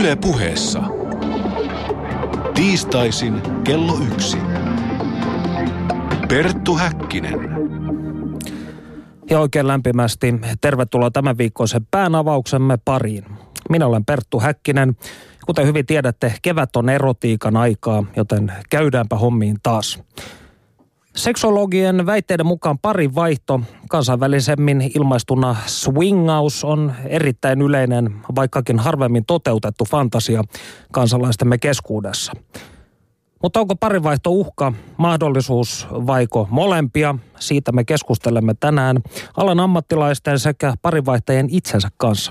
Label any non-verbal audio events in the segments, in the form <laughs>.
Yle puheessa. Tiistaisin kello yksi. Perttu Häkkinen. Ja oikein lämpimästi tervetuloa tämän viikkoisen päänavauksemme pariin. Minä olen Perttu Häkkinen. Kuten hyvin tiedätte, kevät on erotiikan aikaa, joten käydäänpä hommiin taas. Seksologien väitteiden mukaan parin vaihto, kansainvälisemmin ilmaistuna swingaus, on erittäin yleinen, vaikkakin harvemmin toteutettu fantasia kansalaistemme keskuudessa. Mutta onko parivaihto uhka, mahdollisuus vaiko molempia? Siitä me keskustelemme tänään alan ammattilaisten sekä parivaihtajien itsensä kanssa.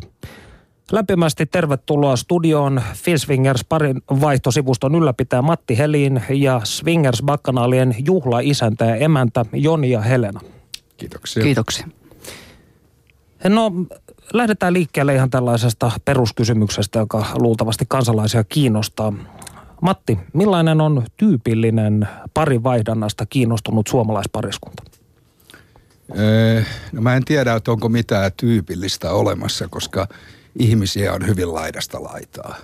Lämpimästi tervetuloa studioon Finswingers parin vaihtosivuston ylläpitäjä Matti Helin ja Swingers Bakkanaalien juhlaisäntä ja emäntä Joni ja Helena. Kiitoksia. Kiitoksia. No lähdetään liikkeelle ihan tällaisesta peruskysymyksestä, joka luultavasti kansalaisia kiinnostaa. Matti, millainen on tyypillinen parivaihdannasta kiinnostunut suomalaispariskunta? Öö, no mä en tiedä, että onko mitään tyypillistä olemassa, koska ihmisiä on hyvin laidasta laitaa.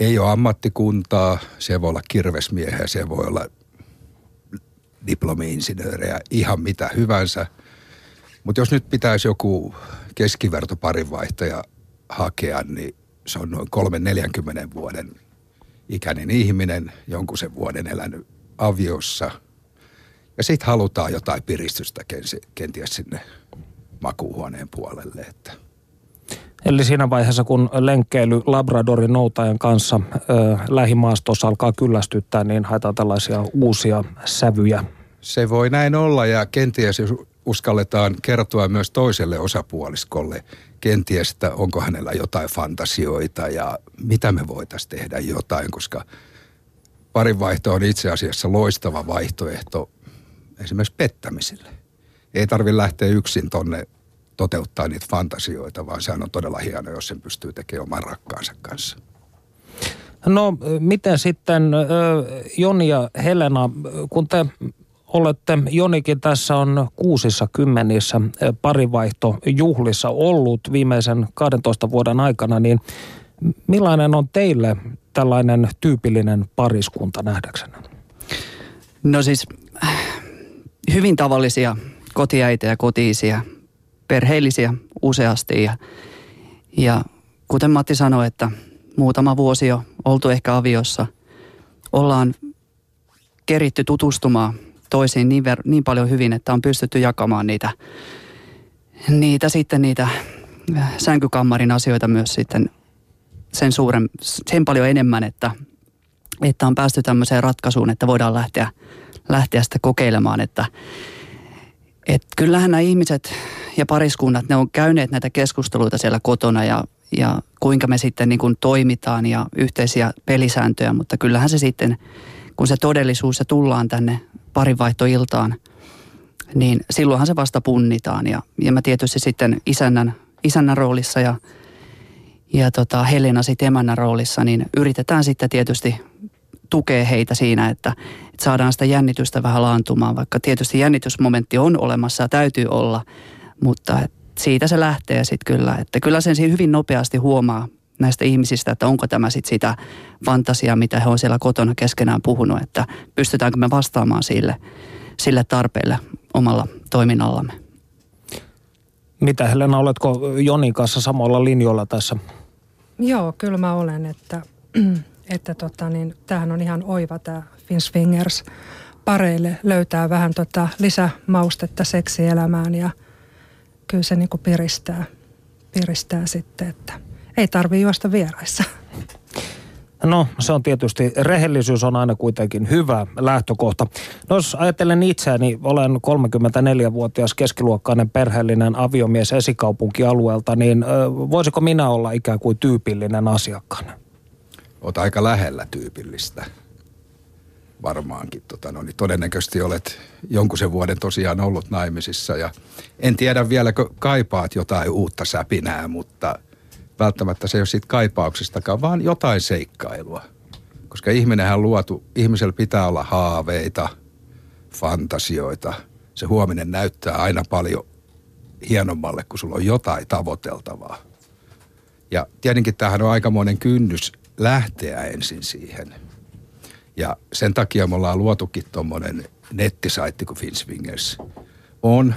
Ei ole ammattikuntaa, se voi olla kirvesmiehiä, se voi olla diplomi-insinöörejä, ihan mitä hyvänsä. Mutta jos nyt pitäisi joku keskiverto parinvaihtaja hakea, niin se on noin 3-40 vuoden ikäinen ihminen, jonkun sen vuoden elänyt aviossa. Ja sitten halutaan jotain piristystä kenties sinne makuuhuoneen puolelle, että – Eli siinä vaiheessa, kun lenkkeily Labradorin noutajan kanssa ö, lähimaastossa alkaa kyllästyttää, niin haetaan tällaisia uusia sävyjä. Se voi näin olla ja kenties jos uskalletaan kertoa myös toiselle osapuoliskolle, kenties, että onko hänellä jotain fantasioita ja mitä me voitaisiin tehdä jotain, koska parinvaihto on itse asiassa loistava vaihtoehto esimerkiksi pettämiselle. Ei tarvitse lähteä yksin tonne toteuttaa niitä fantasioita, vaan sehän on todella hieno, jos sen pystyy tekemään oman rakkaansa kanssa. No miten sitten Joni ja Helena, kun te olette, Jonikin tässä on kuusissa kymmenissä parivaihtojuhlissa ollut viimeisen 12 vuoden aikana, niin millainen on teille tällainen tyypillinen pariskunta nähdäksenne? No siis hyvin tavallisia kotiäitä ja kotiisiä perheellisiä useasti ja, ja kuten Matti sanoi, että muutama vuosi jo oltu ehkä aviossa, ollaan keritty tutustumaan toisiin niin, ver- niin paljon hyvin, että on pystytty jakamaan niitä, niitä sitten niitä äh, sänkykammarin asioita myös sitten sen, suuren, sen paljon enemmän, että, että on päästy tämmöiseen ratkaisuun, että voidaan lähteä, lähteä sitä kokeilemaan, että et kyllähän nämä ihmiset ja pariskunnat, ne on käyneet näitä keskusteluita siellä kotona ja, ja kuinka me sitten niin kuin toimitaan ja yhteisiä pelisääntöjä, mutta kyllähän se sitten, kun se todellisuus ja tullaan tänne parinvaihtoiltaan, niin silloinhan se vasta punnitaan. Ja, ja mä tietysti sitten isännän, isännän roolissa ja, ja tota Helena sitten emännän roolissa, niin yritetään sitten tietysti tukea heitä siinä, että, että saadaan sitä jännitystä vähän laantumaan, vaikka tietysti jännitysmomentti on olemassa ja täytyy olla, mutta siitä se lähtee sitten kyllä. Että kyllä sen siinä hyvin nopeasti huomaa näistä ihmisistä, että onko tämä sitten sitä fantasiaa, mitä he on siellä kotona keskenään puhunut, että pystytäänkö me vastaamaan sille, sille tarpeelle omalla toiminnallamme. Mitä Helena, oletko Jonin kanssa samalla linjoilla tässä? Joo, kyllä mä olen, että <clears throat> että tota, niin, tämähän on ihan oiva tämä Finswingers pareille löytää vähän tota lisämaustetta seksielämään ja kyllä se niinku piristää, piristää sitten, että ei tarvi juosta vieraissa. No se on tietysti, rehellisyys on aina kuitenkin hyvä lähtökohta. No jos ajattelen itseäni, olen 34-vuotias keskiluokkainen perheellinen aviomies esikaupunkialueelta, niin voisiko minä olla ikään kuin tyypillinen asiakkaan? Oot aika lähellä tyypillistä. Varmaankin. Tota, no, niin todennäköisesti olet jonkun sen vuoden tosiaan ollut naimisissa ja en tiedä vieläkö kaipaat jotain uutta säpinää, mutta välttämättä se ei ole siitä kaipauksestakaan, vaan jotain seikkailua. Koska ihminenhän luotu, ihmisellä pitää olla haaveita, fantasioita. Se huominen näyttää aina paljon hienommalle, kun sulla on jotain tavoiteltavaa. Ja tietenkin tämähän on aikamoinen kynnys lähteä ensin siihen. Ja sen takia me ollaan luotukin tuommoinen nettisaitti kuin Finswingers on,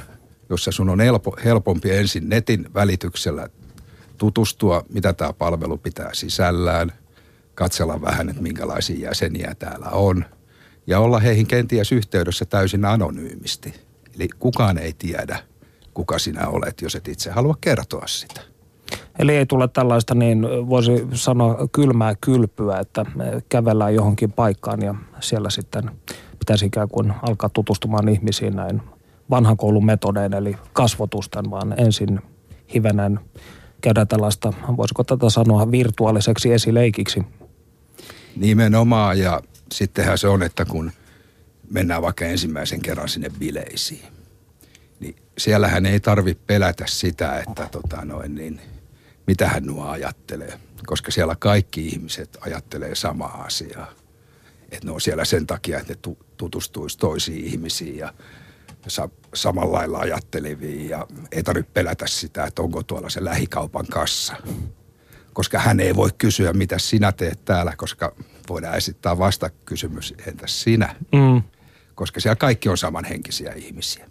jossa sun on helpo, helpompi ensin netin välityksellä tutustua, mitä tämä palvelu pitää sisällään, katsella vähän, että minkälaisia jäseniä täällä on, ja olla heihin kenties yhteydessä täysin anonyymisti. Eli kukaan ei tiedä, kuka sinä olet, jos et itse halua kertoa sitä. Eli ei tule tällaista, niin voisi sanoa kylmää kylpyä, että kävellään johonkin paikkaan ja siellä sitten pitäisi ikään kuin alkaa tutustumaan ihmisiin näin vanhan koulun metodein, eli kasvotusten, vaan ensin hivenen käydä tällaista, voisiko tätä sanoa virtuaaliseksi esileikiksi? Nimenomaan ja sittenhän se on, että kun mennään vaikka ensimmäisen kerran sinne bileisiin, niin siellähän ei tarvitse pelätä sitä, että tota noin niin, mitä hän nuo ajattelee, koska siellä kaikki ihmiset ajattelee samaa asiaa. Että ne on siellä sen takia, että ne tutustuisi toisiin ihmisiin ja sa- samalla lailla ajatteleviin ja ei tarvitse pelätä sitä, että onko tuolla se lähikaupan kassa. Koska hän ei voi kysyä, mitä sinä teet täällä, koska voidaan esittää vastakysymys, entäs sinä? Mm. Koska siellä kaikki on samanhenkisiä ihmisiä.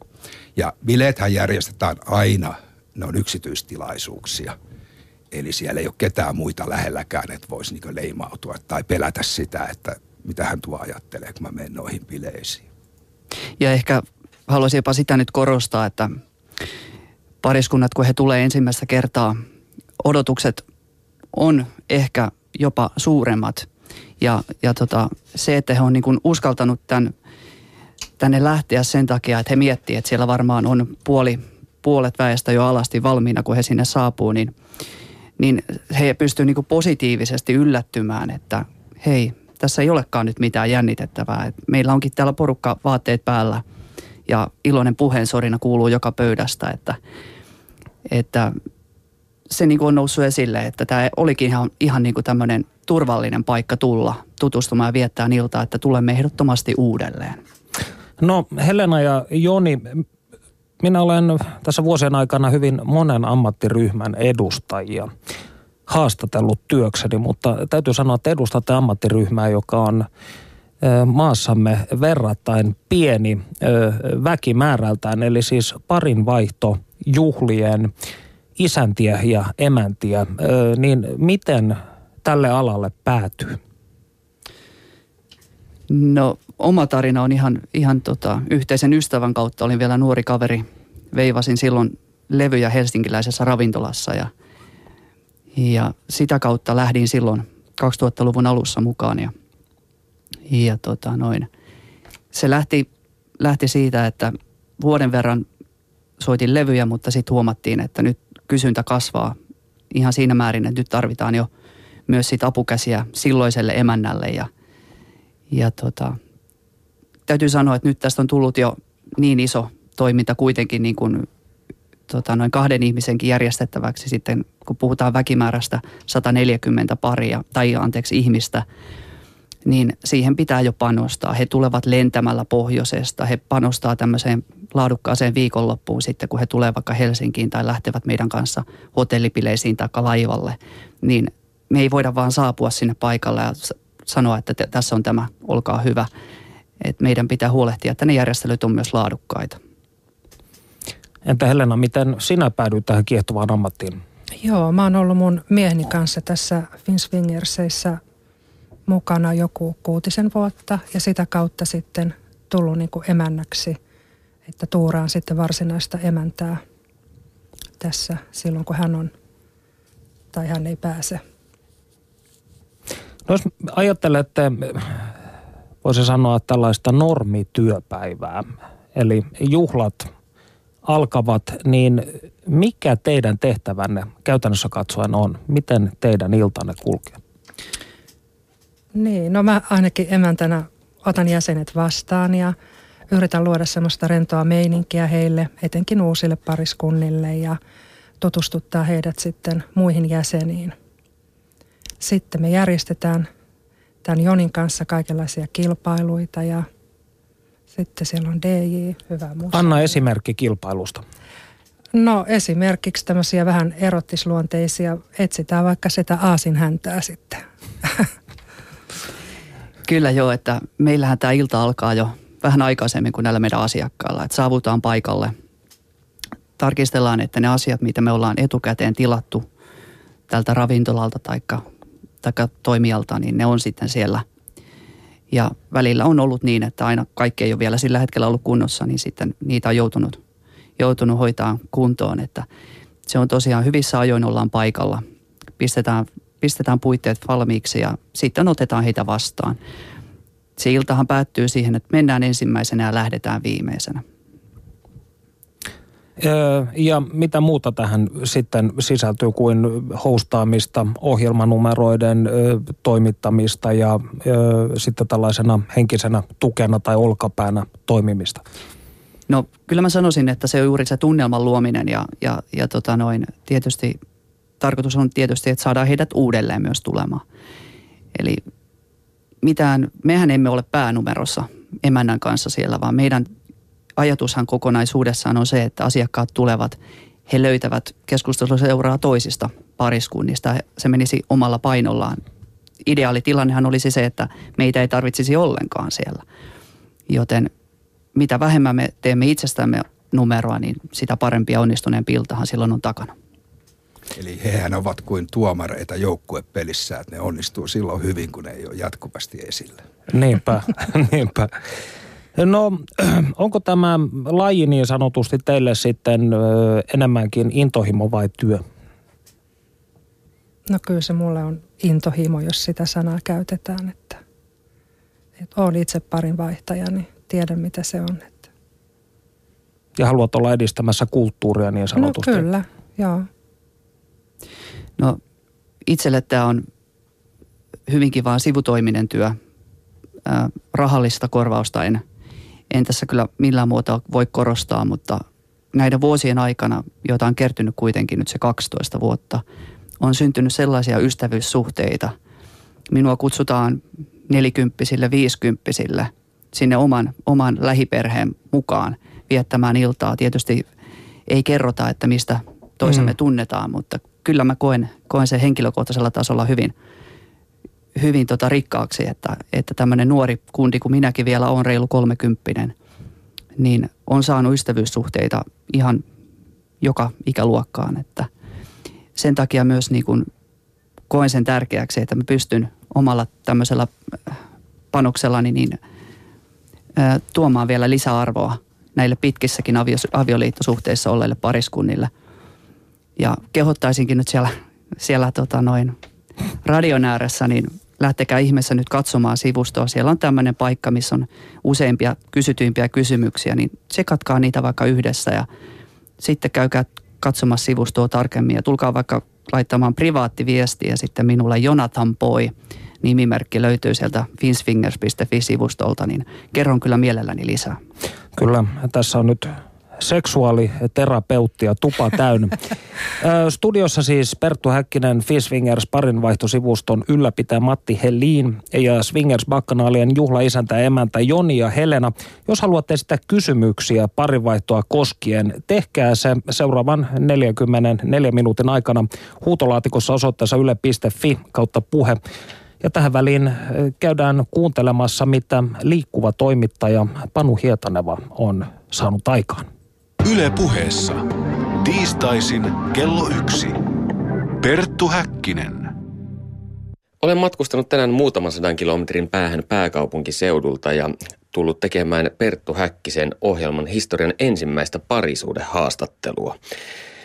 Ja bileethän järjestetään aina, ne on yksityistilaisuuksia. Eli siellä ei ole ketään muita lähelläkään, että voisi niin leimautua tai pelätä sitä, että mitä hän tuo ajattelee, kun mä menen noihin bileisiin. Ja ehkä haluaisin jopa sitä nyt korostaa, että pariskunnat, kun he tulee ensimmäistä kertaa, odotukset on ehkä jopa suuremmat. Ja, ja tota, se, että he on niin kuin uskaltanut tämän, tänne lähteä sen takia, että he miettii, että siellä varmaan on puoli, puolet väestä jo alasti valmiina, kun he sinne saapuu, niin, niin he pystyvät niin positiivisesti yllättymään, että hei, tässä ei olekaan nyt mitään jännitettävää. Et meillä onkin täällä porukka vaatteet päällä ja iloinen puheensorina kuuluu joka pöydästä, että, että se niin on noussut esille, että tämä olikin ihan, ihan niin kuin tämmöinen turvallinen paikka tulla tutustumaan ja viettää iltaa, että tulemme ehdottomasti uudelleen. No Helena ja Joni, minä olen tässä vuosien aikana hyvin monen ammattiryhmän edustajia haastatellut työkseni, mutta täytyy sanoa, että edustatte ammattiryhmää, joka on maassamme verrattain pieni väkimäärältään, eli siis parin vaihto juhlien isäntiä ja emäntiä, niin miten tälle alalle päätyy? No oma tarina on ihan, ihan tota, yhteisen ystävän kautta. Olin vielä nuori kaveri. Veivasin silloin levyjä helsinkiläisessä ravintolassa ja, ja sitä kautta lähdin silloin 2000-luvun alussa mukaan ja, ja tota, noin. Se lähti, lähti siitä, että vuoden verran soitin levyjä, mutta sitten huomattiin, että nyt kysyntä kasvaa ihan siinä määrin, että nyt tarvitaan jo myös sit apukäsiä silloiselle emännälle ja, ja tota, täytyy sanoa, että nyt tästä on tullut jo niin iso toiminta kuitenkin niin kuin, tota, noin kahden ihmisenkin järjestettäväksi sitten, kun puhutaan väkimäärästä 140 paria, tai anteeksi ihmistä, niin siihen pitää jo panostaa. He tulevat lentämällä pohjoisesta, he panostaa tämmöiseen laadukkaaseen viikonloppuun sitten, kun he tulevat vaikka Helsinkiin tai lähtevät meidän kanssa hotellipileisiin tai laivalle, niin me ei voida vaan saapua sinne paikalle ja sanoa, että te, tässä on tämä, olkaa hyvä. Et meidän pitää huolehtia, että ne järjestelyt on myös laadukkaita. Entä Helena, miten sinä päädyit tähän kiehtovaan ammattiin? Joo, mä oon ollut mun mieheni kanssa tässä Finsfingerseissä mukana joku kuutisen vuotta ja sitä kautta sitten tullut niin kuin emännäksi, että tuuraan sitten varsinaista emäntää tässä silloin, kun hän on tai hän ei pääse. No jos ajattelette, voisi sanoa tällaista normityöpäivää, eli juhlat alkavat, niin mikä teidän tehtävänne käytännössä katsoen on? Miten teidän iltanne kulkee? Niin, no mä ainakin emäntänä otan jäsenet vastaan ja yritän luoda semmoista rentoa meininkiä heille, etenkin uusille pariskunnille ja tutustuttaa heidät sitten muihin jäseniin. Sitten me järjestetään tämän Jonin kanssa kaikenlaisia kilpailuita ja sitten siellä on DJ, hyvä musa. Anna esimerkki kilpailusta. No esimerkiksi tämmöisiä vähän erottisluonteisia, etsitään vaikka sitä aasin häntää sitten. <laughs> Kyllä joo, että meillähän tämä ilta alkaa jo vähän aikaisemmin kuin näillä meidän asiakkailla. Että saavutaan paikalle, tarkistellaan, että ne asiat, mitä me ollaan etukäteen tilattu tältä ravintolalta tai toimijalta, niin ne on sitten siellä. Ja välillä on ollut niin, että aina kaikki ei ole vielä sillä hetkellä ollut kunnossa, niin sitten niitä on joutunut, joutunut hoitaa kuntoon. Että se on tosiaan hyvissä ajoin ollaan paikalla. Pistetään, pistetään puitteet valmiiksi ja sitten otetaan heitä vastaan. Se iltahan päättyy siihen, että mennään ensimmäisenä ja lähdetään viimeisenä. Ja mitä muuta tähän sitten sisältyy kuin hostaamista, ohjelmanumeroiden toimittamista ja sitten tällaisena henkisenä tukena tai olkapäänä toimimista? No kyllä mä sanoisin, että se on juuri se tunnelman luominen ja, ja, ja tota noin, tietysti tarkoitus on tietysti, että saadaan heidät uudelleen myös tulemaan. Eli mitään, mehän emme ole päänumerossa emännän kanssa siellä, vaan meidän ajatushan kokonaisuudessaan on se, että asiakkaat tulevat, he löytävät keskusteluseuraa toisista pariskunnista. Se menisi omalla painollaan. Ideaalitilannehan olisi se, että meitä ei tarvitsisi ollenkaan siellä. Joten mitä vähemmän me teemme itsestämme numeroa, niin sitä parempia onnistuneen piltahan silloin on takana. Eli hehän ovat kuin tuomareita joukkuepelissä, että ne onnistuu silloin hyvin, kun ne ei ole jatkuvasti esillä. Niinpä, <laughs> niinpä. No, <clears throat> onko tämä laji niin sanotusti teille sitten enemmänkin intohimo vai työ? No kyllä se mulle on intohimo, jos sitä sanaa käytetään, että, että olen itse parin vaihtaja, niin tiedän mitä se on. Että. Ja haluat olla edistämässä kulttuuria niin sanotusti? No kyllä, joo. No itselle tämä on hyvinkin vaan sivutoiminen työ. Äh, rahallista korvausta en – en tässä kyllä millään muuta voi korostaa, mutta näiden vuosien aikana, joita on kertynyt kuitenkin nyt se 12 vuotta, on syntynyt sellaisia ystävyyssuhteita. Minua kutsutaan nelikymppisille, viisikymppisille sinne oman, oman lähiperheen mukaan viettämään iltaa. Tietysti ei kerrota, että mistä toisemme mm. tunnetaan, mutta kyllä mä koen, koen sen henkilökohtaisella tasolla hyvin – hyvin tota rikkaaksi, että, että tämmöinen nuori kundi kuin minäkin vielä on reilu kolmekymppinen, niin on saanut ystävyyssuhteita ihan joka ikäluokkaan. Että sen takia myös niin kuin koen sen tärkeäksi, että mä pystyn omalla tämmöisellä äh, panoksellani niin, ää, tuomaan vielä lisäarvoa näille pitkissäkin avio, avioliittosuhteissa olleille pariskunnille. Ja kehottaisinkin nyt siellä, siellä tota noin radion ääressä, niin lähtekää ihmeessä nyt katsomaan sivustoa. Siellä on tämmöinen paikka, missä on useimpia kysytyimpiä kysymyksiä, niin tsekatkaa niitä vaikka yhdessä ja sitten käykää katsomassa sivustoa tarkemmin ja tulkaa vaikka laittamaan privaattiviestiä sitten minulle Jonathan Poi nimimerkki löytyy sieltä finsfingers.fi-sivustolta, niin kerron kyllä mielelläni lisää. Kyllä, tässä on nyt seksuaaliterapeutti ja tupa täynnä. <laughs> Studiossa siis Perttu Häkkinen, Fiswingers parinvaihtosivuston ylläpitäjä Matti Helin ja Swingers Bakkanaalien juhlaisäntä emäntä Joni ja Helena. Jos haluatte sitä kysymyksiä parinvaihtoa koskien, tehkää se seuraavan 44 minuutin aikana huutolaatikossa osoitteessa yle.fi kautta puhe. Ja tähän väliin käydään kuuntelemassa, mitä liikkuva toimittaja Panu Hietaneva on saanut aikaan. Yle puheessa. Tiistaisin kello yksi. Perttu Häkkinen. Olen matkustanut tänään muutaman sadan kilometrin päähän pääkaupunkiseudulta ja tullut tekemään Perttu Häkkisen ohjelman historian ensimmäistä parisuuden haastattelua.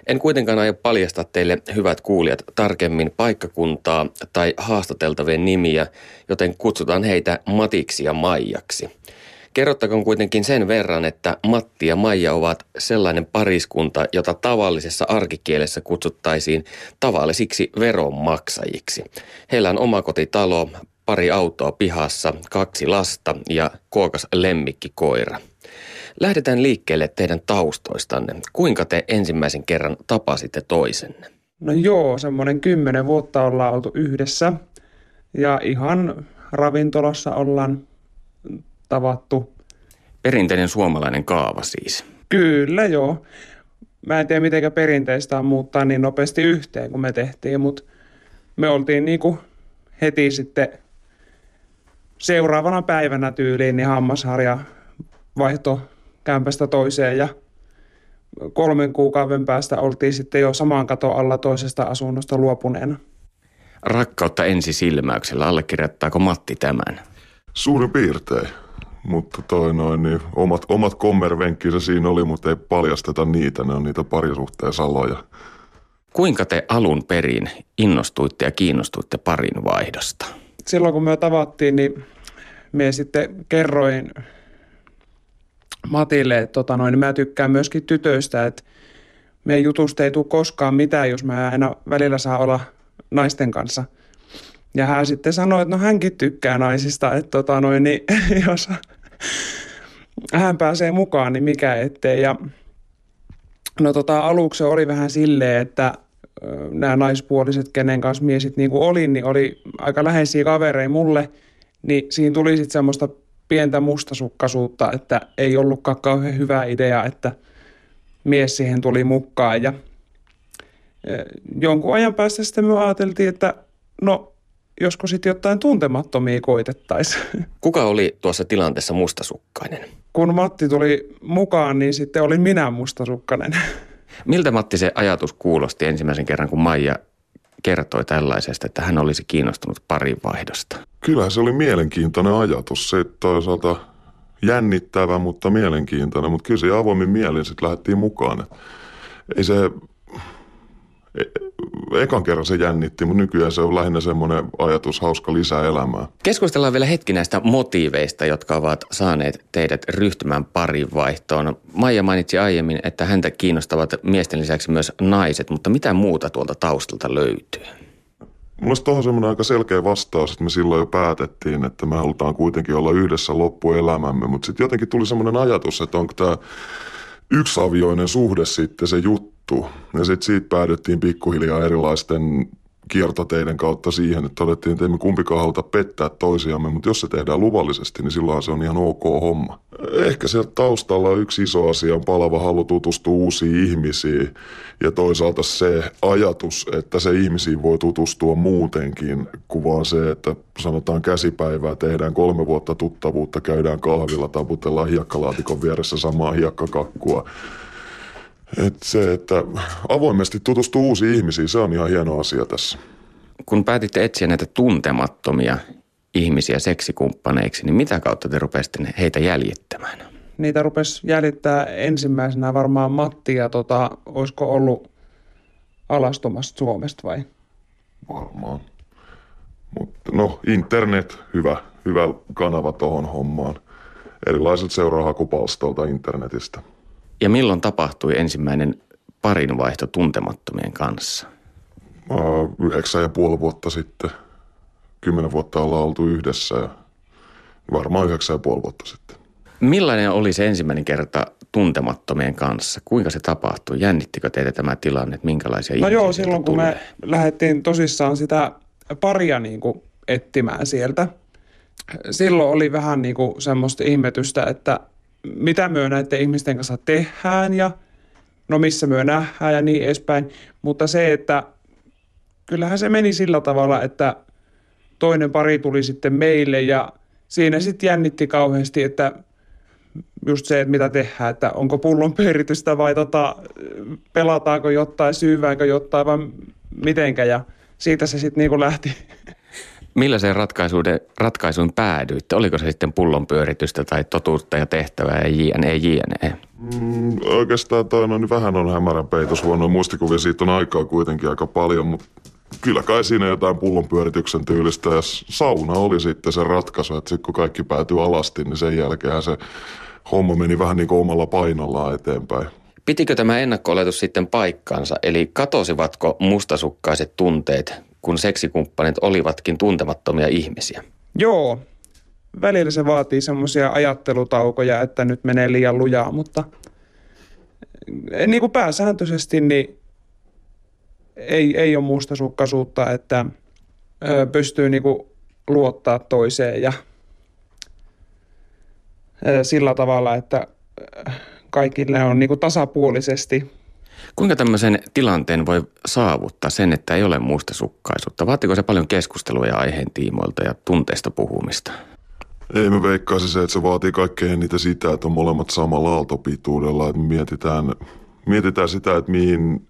En kuitenkaan aio paljastaa teille, hyvät kuulijat, tarkemmin paikkakuntaa tai haastateltavien nimiä, joten kutsutaan heitä Matiksi ja Maijaksi – Kerrottakoon kuitenkin sen verran, että Matti ja Maija ovat sellainen pariskunta, jota tavallisessa arkikielessä kutsuttaisiin tavallisiksi veronmaksajiksi. Heillä on omakotitalo, pari autoa pihassa, kaksi lasta ja kuokas lemmikkikoira. Lähdetään liikkeelle teidän taustoistanne. Kuinka te ensimmäisen kerran tapasitte toisenne? No joo, semmoinen kymmenen vuotta ollaan oltu yhdessä ja ihan ravintolassa ollaan tavattu. Perinteinen suomalainen kaava siis. Kyllä joo. mä en tiedä miten perinteistä on muuttaa niin nopeasti yhteen kuin me tehtiin, mutta me oltiin niin kuin heti sitten seuraavana päivänä tyyliin niin hammasharja vaihto kämpästä toiseen ja kolmen kuukauden päästä oltiin sitten jo samaan katon alla toisesta asunnosta luopuneena. Rakkautta ensisilmäyksellä, allekirjoittaako Matti tämän? Suurin piirtein, mutta toi noin, niin omat, omat kommervenkkinsä siinä oli, mutta ei paljasteta niitä, ne on niitä parisuhteen saloja. Kuinka te alun perin innostuitte ja kiinnostuitte parin vaihdosta? Silloin kun me tavattiin, niin me sitten kerroin Matille, että tota noin, niin mä tykkään myöskin tytöistä, että meidän jutusta ei tule koskaan mitään, jos mä aina välillä saa olla naisten kanssa. Ja hän sitten sanoi, että no hänkin tykkää naisista, että tota noin, niin <laughs> jos hän pääsee mukaan, niin mikä ettei. Ja no tota, aluksi oli vähän silleen, että nämä naispuoliset, kenen kanssa miesit niin kuin olin, niin oli aika läheisiä kavereja mulle, niin siinä tuli sitten semmoista pientä mustasukkaisuutta, että ei ollutkaan kauhean hyvä idea, että mies siihen tuli mukaan. Ja jonkun ajan päästä sitten me ajateltiin, että no josko sitten jotain tuntemattomia koitettaisiin. <laughs> Kuka oli tuossa tilanteessa mustasukkainen? Kun Matti tuli mukaan, niin sitten olin minä mustasukkainen. <laughs> Miltä Matti se ajatus kuulosti ensimmäisen kerran, kun Maija kertoi tällaisesta, että hän olisi kiinnostunut parinvaihdosta? Kyllä se oli mielenkiintoinen ajatus. Se toisaalta jännittävä, mutta mielenkiintoinen. Mutta kyllä se avoimin mielin sitten lähdettiin mukaan. Ei se ekan kerran se jännitti, mutta nykyään se on lähinnä semmoinen ajatus hauska lisää elämää. Keskustellaan vielä hetki näistä motiiveista, jotka ovat saaneet teidät ryhtymään parin vaihtoon. Maija mainitsi aiemmin, että häntä kiinnostavat miesten lisäksi myös naiset, mutta mitä muuta tuolta taustalta löytyy? Mulla olisi tuohon semmoinen aika selkeä vastaus, että me silloin jo päätettiin, että me halutaan kuitenkin olla yhdessä loppuelämämme, mutta sitten jotenkin tuli semmoinen ajatus, että onko tämä yksiavioinen suhde sitten se juttu. Ja sitten siitä päädyttiin pikkuhiljaa erilaisten kiertoteiden kautta siihen, että todettiin, että emme kumpikaan haluta pettää toisiamme, mutta jos se tehdään luvallisesti, niin silloin se on ihan ok homma. Ehkä sieltä taustalla yksi iso asia on palava halu tutustua uusiin ihmisiin ja toisaalta se ajatus, että se ihmisiin voi tutustua muutenkin, kuvaa se, että sanotaan käsipäivää, tehdään kolme vuotta tuttavuutta, käydään kahvilla, taputellaan hiekkalaatikon vieressä samaa hiekkakakkua et se, että avoimesti tutustuu uusiin ihmisiin, se on ihan hieno asia tässä. Kun päätitte etsiä näitä tuntemattomia ihmisiä seksikumppaneiksi, niin mitä kautta te rupesitte heitä jäljittämään? Niitä rupesi jäljittää ensimmäisenä varmaan Matti ja tota, olisiko ollut alastomasta Suomesta vai? Varmaan. Mutta no, internet, hyvä, hyvä kanava tuohon hommaan. Erilaiset seurahakupalstolta internetistä. Ja milloin tapahtui ensimmäinen parinvaihto tuntemattomien kanssa? Yhdeksän ja puoli vuotta sitten. Kymmenen vuotta ollaan oltu yhdessä ja varmaan yhdeksän ja puoli vuotta sitten. Millainen oli se ensimmäinen kerta tuntemattomien kanssa? Kuinka se tapahtui? Jännittikö teitä tämä tilanne, että minkälaisia No joo, silloin kun tulee? me lähdettiin tosissaan sitä paria niin kuin etsimään sieltä. Silloin oli vähän niin kuin semmoista ihmetystä, että mitä myö näiden ihmisten kanssa tehdään ja no missä myö nähdään ja niin edespäin. Mutta se, että kyllähän se meni sillä tavalla, että toinen pari tuli sitten meille ja siinä sitten jännitti kauheasti, että just se, että mitä tehdään, että onko pullon pyöritystä vai tota, pelataanko jotain, syyväänkö jotain vai mitenkä ja siitä se sitten niinku lähti. Millaiseen ratkaisuun päädyitte? Oliko se sitten pullonpyöritystä tai totuutta ja tehtävää ja jne, jne? Mm, oikeastaan toi no, niin vähän on hämärän peitos. Huono muistikuvia siitä on aikaa kuitenkin aika paljon, mutta kyllä kai siinä jotain pullonpyörityksen tyylistä ja sauna oli sitten se ratkaisu, että sitten kun kaikki päätyi alasti, niin sen jälkeen se homma meni vähän niin kuin omalla painollaan eteenpäin. Pitikö tämä ennakko sitten paikkaansa, eli katosivatko mustasukkaiset tunteet kun seksikumppanit olivatkin tuntemattomia ihmisiä. Joo, välillä se vaatii semmoisia ajattelutaukoja, että nyt menee liian lujaa, mutta eh, niin kuin pääsääntöisesti niin ei, ei ole mustasukkaisuutta, että pystyy niin kuin luottaa toiseen ja sillä tavalla, että kaikille on niin kuin tasapuolisesti Kuinka tämmöisen tilanteen voi saavuttaa sen, että ei ole mustasukkaisuutta? Vaatiko se paljon keskustelua ja aiheen tiimoilta ja tunteista puhumista? Ei me veikkaisi se, että se vaatii kaikkein eniten sitä, että on molemmat samalla aaltopituudella. Että mietitään, mietitään sitä, että mihin...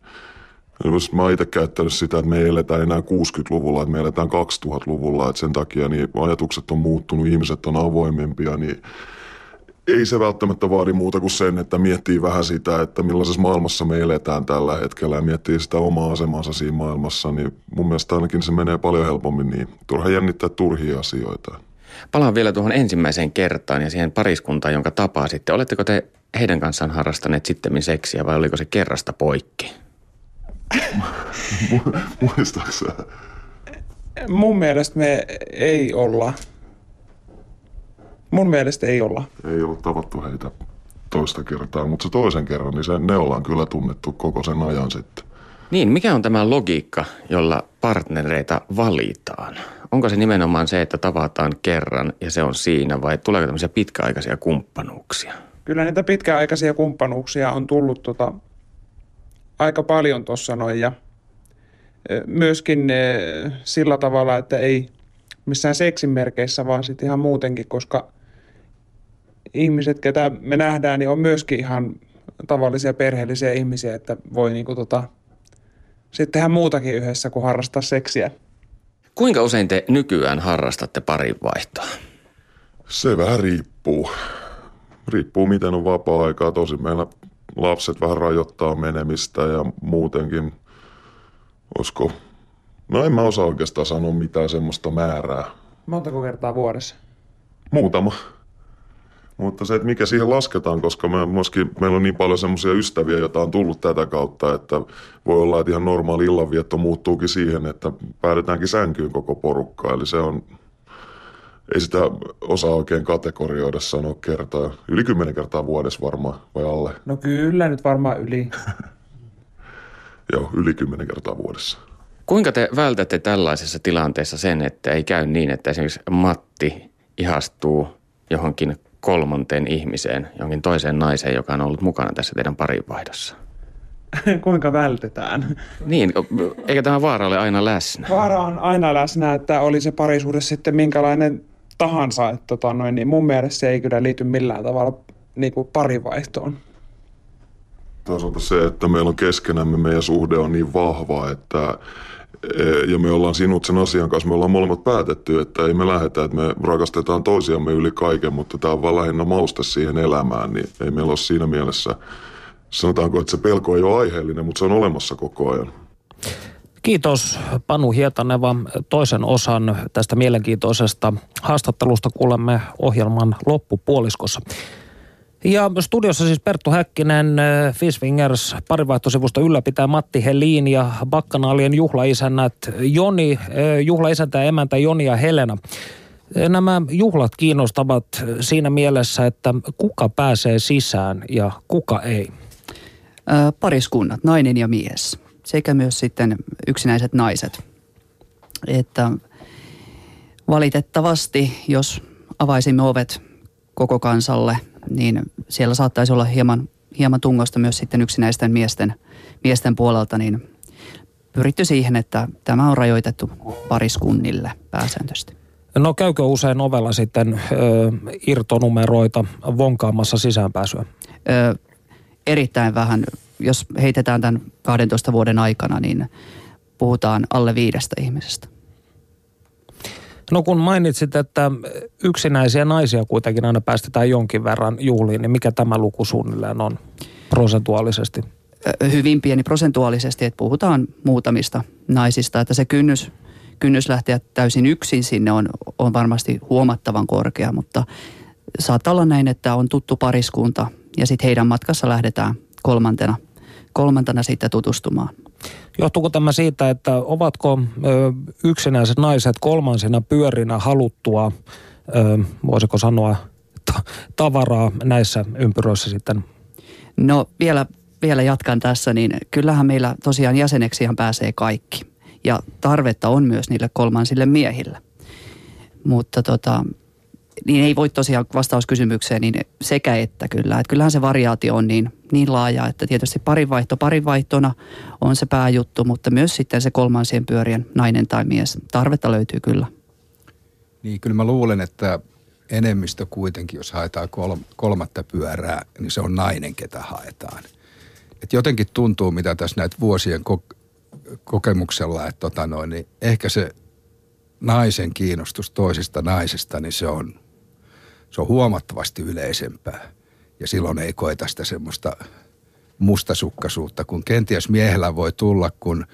Jos mä itse käyttänyt sitä, että me ei eletä enää 60-luvulla, että me eletään 2000-luvulla, että sen takia niin ajatukset on muuttunut, ihmiset on avoimempia, niin ei se välttämättä vaadi muuta kuin sen, että miettii vähän sitä, että millaisessa maailmassa me eletään tällä hetkellä ja miettii sitä omaa asemansa siinä maailmassa, niin mun mielestä ainakin se menee paljon helpommin niin. Turha jännittää turhia asioita. Palaan vielä tuohon ensimmäiseen kertaan ja siihen pariskuntaan, jonka tapasitte. Oletteko te heidän kanssaan harrastaneet sitten seksiä vai oliko se kerrasta poikki? Muistaaksä? Mun mielestä me ei olla. Mun mielestä ei olla. Ei ollut tavattu heitä toista kertaa, mutta se toisen kerran, niin se, ne ollaan kyllä tunnettu koko sen ajan sitten. Niin, mikä on tämä logiikka, jolla partnereita valitaan? Onko se nimenomaan se, että tavataan kerran ja se on siinä vai tuleeko tämmöisiä pitkäaikaisia kumppanuuksia? Kyllä niitä pitkäaikaisia kumppanuuksia on tullut tota, aika paljon tuossa noin ja myöskin sillä tavalla, että ei missään seksin merkeissä, vaan sitten ihan muutenkin, koska ihmiset, ketä me nähdään, niin on myöskin ihan tavallisia perheellisiä ihmisiä, että voi niinku tota, sitten tehdä muutakin yhdessä kuin harrastaa seksiä. Kuinka usein te nykyään harrastatte parinvaihtoa? Se vähän riippuu. Riippuu miten on vapaa-aikaa. Tosi meillä lapset vähän rajoittaa menemistä ja muutenkin, olisiko, no en mä osaa oikeastaan sanoa mitään semmoista määrää. Montako kertaa vuodessa? Muutama. Mutta se, että mikä siihen lasketaan, koska me myöskin, meillä on niin paljon semmoisia ystäviä, joita on tullut tätä kautta, että voi olla, että ihan normaali illanvietto muuttuukin siihen, että päädytäänkin sänkyyn koko porukka. Eli se on, ei sitä osaa oikein kategorioida sanoa kertaa. Yli kymmenen kertaa vuodessa varmaan, vai alle? No kyllä, nyt varmaan yli. <laughs> Joo, yli kymmenen kertaa vuodessa. Kuinka te vältätte tällaisessa tilanteessa sen, että ei käy niin, että esimerkiksi Matti ihastuu johonkin kolmanteen ihmiseen, jonkin toiseen naiseen, joka on ollut mukana tässä teidän parinvaihdossa? <laughs> Kuinka vältetään? Niin, eikä tämä vaara ole aina läsnä? Vaara on aina läsnä, että oli se parisuhde sitten minkälainen tahansa. Että tota noin, niin mun mielestä se ei kyllä liity millään tavalla niin kuin parivaihtoon. Toisaalta se, että meillä on keskenämme, meidän suhde on niin vahva, että ja me ollaan sinut sen asian kanssa, me ollaan molemmat päätetty, että ei me lähetä, että me rakastetaan toisiamme yli kaiken, mutta tämä on vaan lähinnä mauste siihen elämään, niin ei meillä ole siinä mielessä, sanotaanko, että se pelko ei ole aiheellinen, mutta se on olemassa koko ajan. Kiitos Panu Hietaneva. Toisen osan tästä mielenkiintoisesta haastattelusta kuulemme ohjelman loppupuoliskossa. Ja studiossa siis Perttu Häkkinen, äh, Fishfingers parivaihtosivusta ylläpitää Matti Helin ja Bakkanaalien juhlaisännät Joni, äh, juhlaisäntä ja emäntä Joni ja Helena. Äh, nämä juhlat kiinnostavat siinä mielessä, että kuka pääsee sisään ja kuka ei. pariskunnat, nainen ja mies, sekä myös sitten yksinäiset naiset. Että valitettavasti, jos avaisimme ovet koko kansalle – niin siellä saattaisi olla hieman, hieman tungosta myös sitten yksinäisten miesten, miesten puolelta, niin pyritty siihen, että tämä on rajoitettu pariskunnille pääsääntöisesti. No käykö usein ovella sitten ö, irtonumeroita vonkaamassa sisäänpääsyä? Ö, erittäin vähän. Jos heitetään tämän 12 vuoden aikana, niin puhutaan alle viidestä ihmisestä. No kun mainitsit, että yksinäisiä naisia kuitenkin aina päästetään jonkin verran juhliin, niin mikä tämä luku suunnilleen on prosentuaalisesti? Hyvin pieni prosentuaalisesti, että puhutaan muutamista naisista, että se kynnys, kynnys lähteä täysin yksin sinne on, on varmasti huomattavan korkea, mutta saattaa olla näin, että on tuttu pariskunta ja sitten heidän matkassa lähdetään kolmantena, kolmantena sitten tutustumaan. Johtuuko tämä siitä, että ovatko yksinäiset naiset kolmansina pyörinä haluttua, voisiko sanoa, ta- tavaraa näissä ympyröissä sitten? No vielä, vielä jatkan tässä, niin kyllähän meillä tosiaan jäseneksihan pääsee kaikki. Ja tarvetta on myös niille kolmansille miehille. Mutta tota, niin ei voi tosiaan vastauskysymykseen niin sekä että kyllä. Että kyllähän se variaatio on niin, niin laaja, että tietysti parinvaihto parinvaihtona on se pääjuttu, mutta myös sitten se kolmansien pyörien nainen tai mies. Tarvetta löytyy kyllä. Niin, kyllä mä luulen, että enemmistö kuitenkin, jos haetaan kolmatta pyörää, niin se on nainen, ketä haetaan. Et jotenkin tuntuu, mitä tässä näitä vuosien ko- kokemuksella, että tota noin, niin ehkä se naisen kiinnostus toisista naisista, niin se on, se on huomattavasti yleisempää. Ja silloin ei koeta sitä semmoista mustasukkaisuutta, kun kenties miehellä voi tulla, kun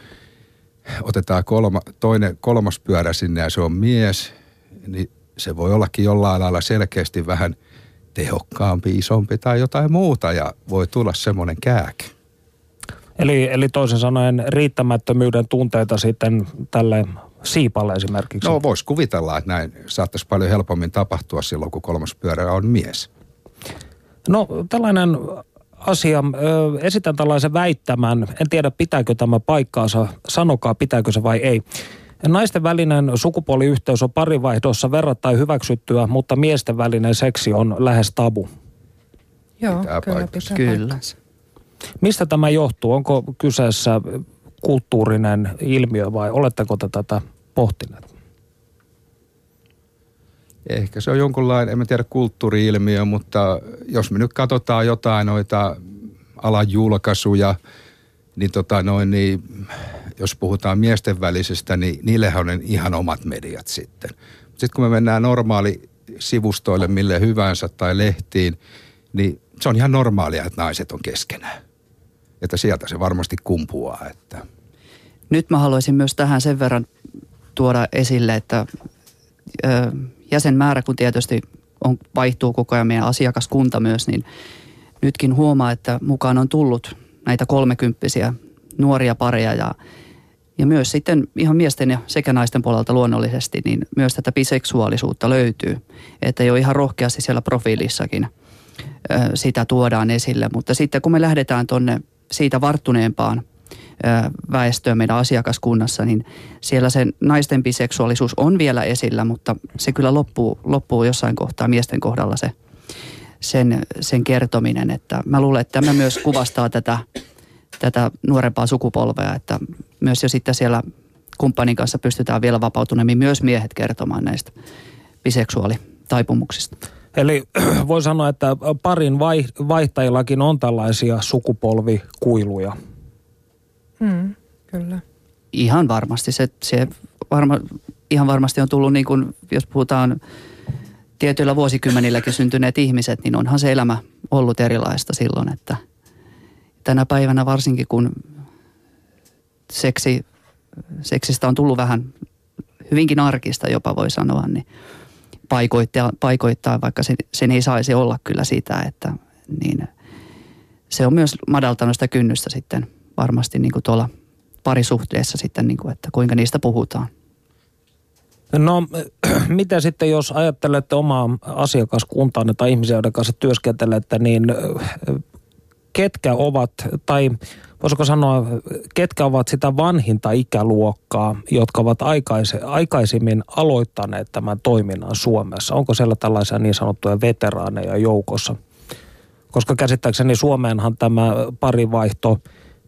otetaan kolma, toinen, kolmas pyörä sinne ja se on mies, niin se voi ollakin jollain lailla selkeästi vähän tehokkaampi, isompi tai jotain muuta ja voi tulla semmoinen kääke. Eli, eli toisin sanoen riittämättömyyden tunteita sitten tälle siipalle esimerkiksi? No voisi kuvitella, että näin saattaisi paljon helpommin tapahtua silloin, kun kolmas pyörä on mies. No tällainen asia, esitän tällaisen väittämän, en tiedä pitääkö tämä paikkaansa, sanokaa pitääkö se vai ei. Naisten välinen sukupuoliyhteys on parivaihdossa verrattain hyväksyttyä, mutta miesten välinen seksi on lähes tabu. Joo, pitää kyllä pitää Kyllä. Mistä tämä johtuu? Onko kyseessä kulttuurinen ilmiö vai oletteko te tätä pohtineet? Ehkä se on jonkunlainen, en mä tiedä kulttuuri-ilmiö, mutta jos me nyt katsotaan jotain noita alan julkaisuja, niin, tota noin, niin jos puhutaan miesten välisestä, niin niillehän on ihan omat mediat sitten. Sitten kun me mennään normaali sivustoille mille hyvänsä tai lehtiin, niin se on ihan normaalia, että naiset on keskenään. Että sieltä se varmasti kumpuaa. Että. Nyt mä haluaisin myös tähän sen verran tuoda esille, että jäsenmäärä, kun tietysti on, vaihtuu koko ajan meidän asiakaskunta myös, niin nytkin huomaa, että mukaan on tullut näitä kolmekymppisiä nuoria pareja ja, ja myös sitten ihan miesten ja sekä naisten puolelta luonnollisesti, niin myös tätä biseksuaalisuutta löytyy. Että jo ihan rohkeasti siellä profiilissakin sitä tuodaan esille. Mutta sitten kun me lähdetään tuonne siitä varttuneempaan väestöä meidän asiakaskunnassa, niin siellä se naisten biseksuaalisuus on vielä esillä, mutta se kyllä loppuu, loppuu jossain kohtaa miesten kohdalla se, sen, sen kertominen. Että mä luulen, että tämä myös kuvastaa tätä, tätä nuorempaa sukupolvea, että myös jo sitten siellä kumppanin kanssa pystytään vielä vapautuneemmin myös miehet kertomaan näistä biseksuaalitaipumuksista. Eli <clears throat> voi sanoa, että parin vaihtajillakin on tällaisia sukupolvikuiluja. Mm, kyllä. Ihan varmasti. Se, se varma, ihan varmasti on tullut, niin kuin, jos puhutaan tietyillä vuosikymmenilläkin syntyneet ihmiset, niin onhan se elämä ollut erilaista silloin, että tänä päivänä varsinkin kun seksi, seksistä on tullut vähän hyvinkin arkista jopa voi sanoa, niin paikoittaa, paikoittaa vaikka sen, sen ei saisi olla kyllä sitä, että niin se on myös madaltanut sitä kynnystä sitten varmasti niin kuin tuolla parisuhteessa sitten, niin kuin, että kuinka niistä puhutaan. No <clears throat> mitä sitten, jos ajattelette omaa asiakaskuntaanne tai ihmisiä, joiden kanssa työskentelette, niin ketkä ovat, tai voisiko sanoa, ketkä ovat sitä vanhinta ikäluokkaa, jotka ovat aikaise, aikaisemmin aloittaneet tämän toiminnan Suomessa? Onko siellä tällaisia niin sanottuja veteraaneja joukossa? Koska käsittääkseni Suomeenhan tämä parivaihto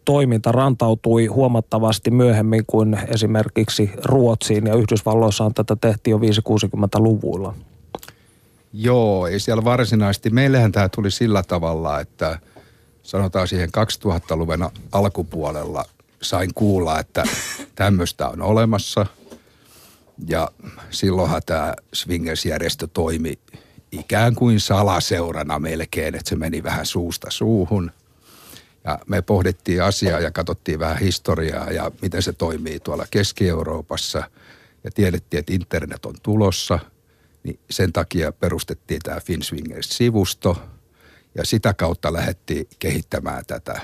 toiminta rantautui huomattavasti myöhemmin kuin esimerkiksi Ruotsiin ja Yhdysvalloissaan tätä tehtiin jo 5-60-luvuilla. Joo, ei siellä varsinaisesti. Meillähän tämä tuli sillä tavalla, että sanotaan siihen 2000-luvun alkupuolella sain kuulla, että tämmöistä on olemassa. Ja silloinhan tämä Swingers-järjestö toimi ikään kuin salaseurana melkein, että se meni vähän suusta suuhun – ja me pohdittiin asiaa ja katsottiin vähän historiaa ja miten se toimii tuolla Keski-Euroopassa. Ja tiedettiin, että internet on tulossa. Niin sen takia perustettiin tämä Finswingers-sivusto. Ja sitä kautta lähdettiin kehittämään tätä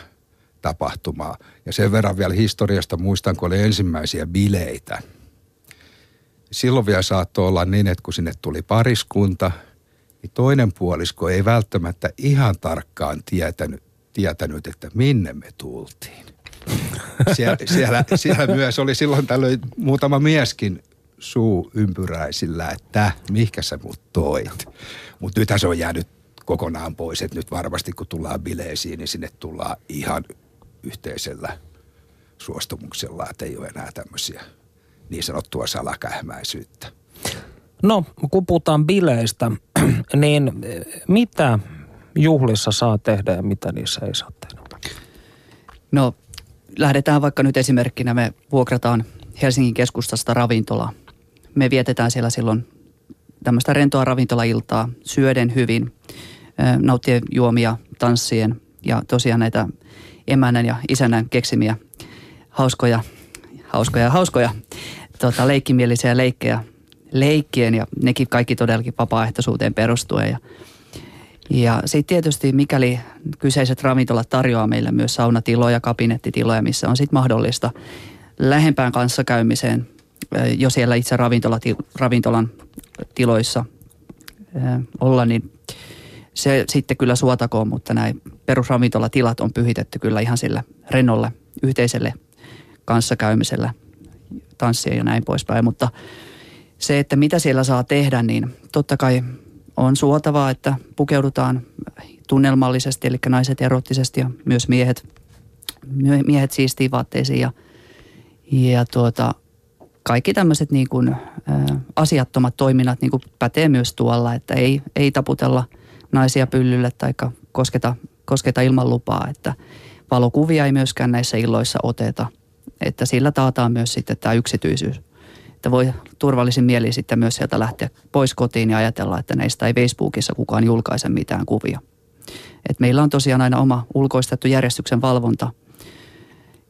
tapahtumaa. Ja sen verran vielä historiasta muistan, kun oli ensimmäisiä bileitä. Silloin vielä saattoi olla niin, että kun sinne tuli pariskunta, niin toinen puolisko ei välttämättä ihan tarkkaan tietänyt, tietänyt, että minne me tultiin. Siellä, siellä, siellä myös oli silloin tällöin muutama mieskin suu ympyräisillä, että mihkä sä mut toit. Mutta nythän se on jäänyt kokonaan pois. Että nyt varmasti kun tullaan bileisiin, niin sinne tullaan ihan yhteisellä suostumuksella, että ei ole enää tämmöisiä niin sanottua salakähmäisyyttä. No, kun puhutaan bileistä, <clears throat> niin mitä juhlissa saa tehdä ja mitä niissä ei saa tehdä? No, lähdetään vaikka nyt esimerkkinä, me vuokrataan Helsingin keskustasta ravintola. Me vietetään siellä silloin tämmöistä rentoa ravintolailtaa, syöden hyvin, nauttien juomia, tanssien ja tosiaan näitä emännän ja isännän keksimiä hauskoja, hauskoja, hauskoja tota, leikkimielisiä leikkejä leikkien ja nekin kaikki todellakin vapaaehtoisuuteen perustuen. Ja, ja sitten tietysti mikäli kyseiset ravintolat tarjoaa meille myös saunatiloja, kabinettitiloja, missä on sitten mahdollista lähempään kanssakäymiseen jo siellä itse ravintolati, ravintolan tiloissa olla, niin se sitten kyllä suotakoon, mutta näin perusravintolatilat on pyhitetty kyllä ihan sille rennolle yhteiselle kanssakäymiselle, tanssia ja näin poispäin. Mutta se, että mitä siellä saa tehdä, niin totta kai on suotavaa, että pukeudutaan tunnelmallisesti, eli naiset erottisesti ja myös miehet, miehet siistiin vaatteisiin ja, ja tuota, kaikki tämmöiset niin kuin, ä, asiattomat toiminnat niin kuin pätee myös tuolla, että ei, ei taputella naisia pyllylle tai kosketa, kosketa ilman lupaa, että valokuvia ei myöskään näissä illoissa oteta, että sillä taataan myös sitten tämä yksityisyys että voi turvallisin mieli sitten myös sieltä lähteä pois kotiin ja ajatella, että näistä ei Facebookissa kukaan julkaise mitään kuvia. Et meillä on tosiaan aina oma ulkoistettu järjestyksen valvonta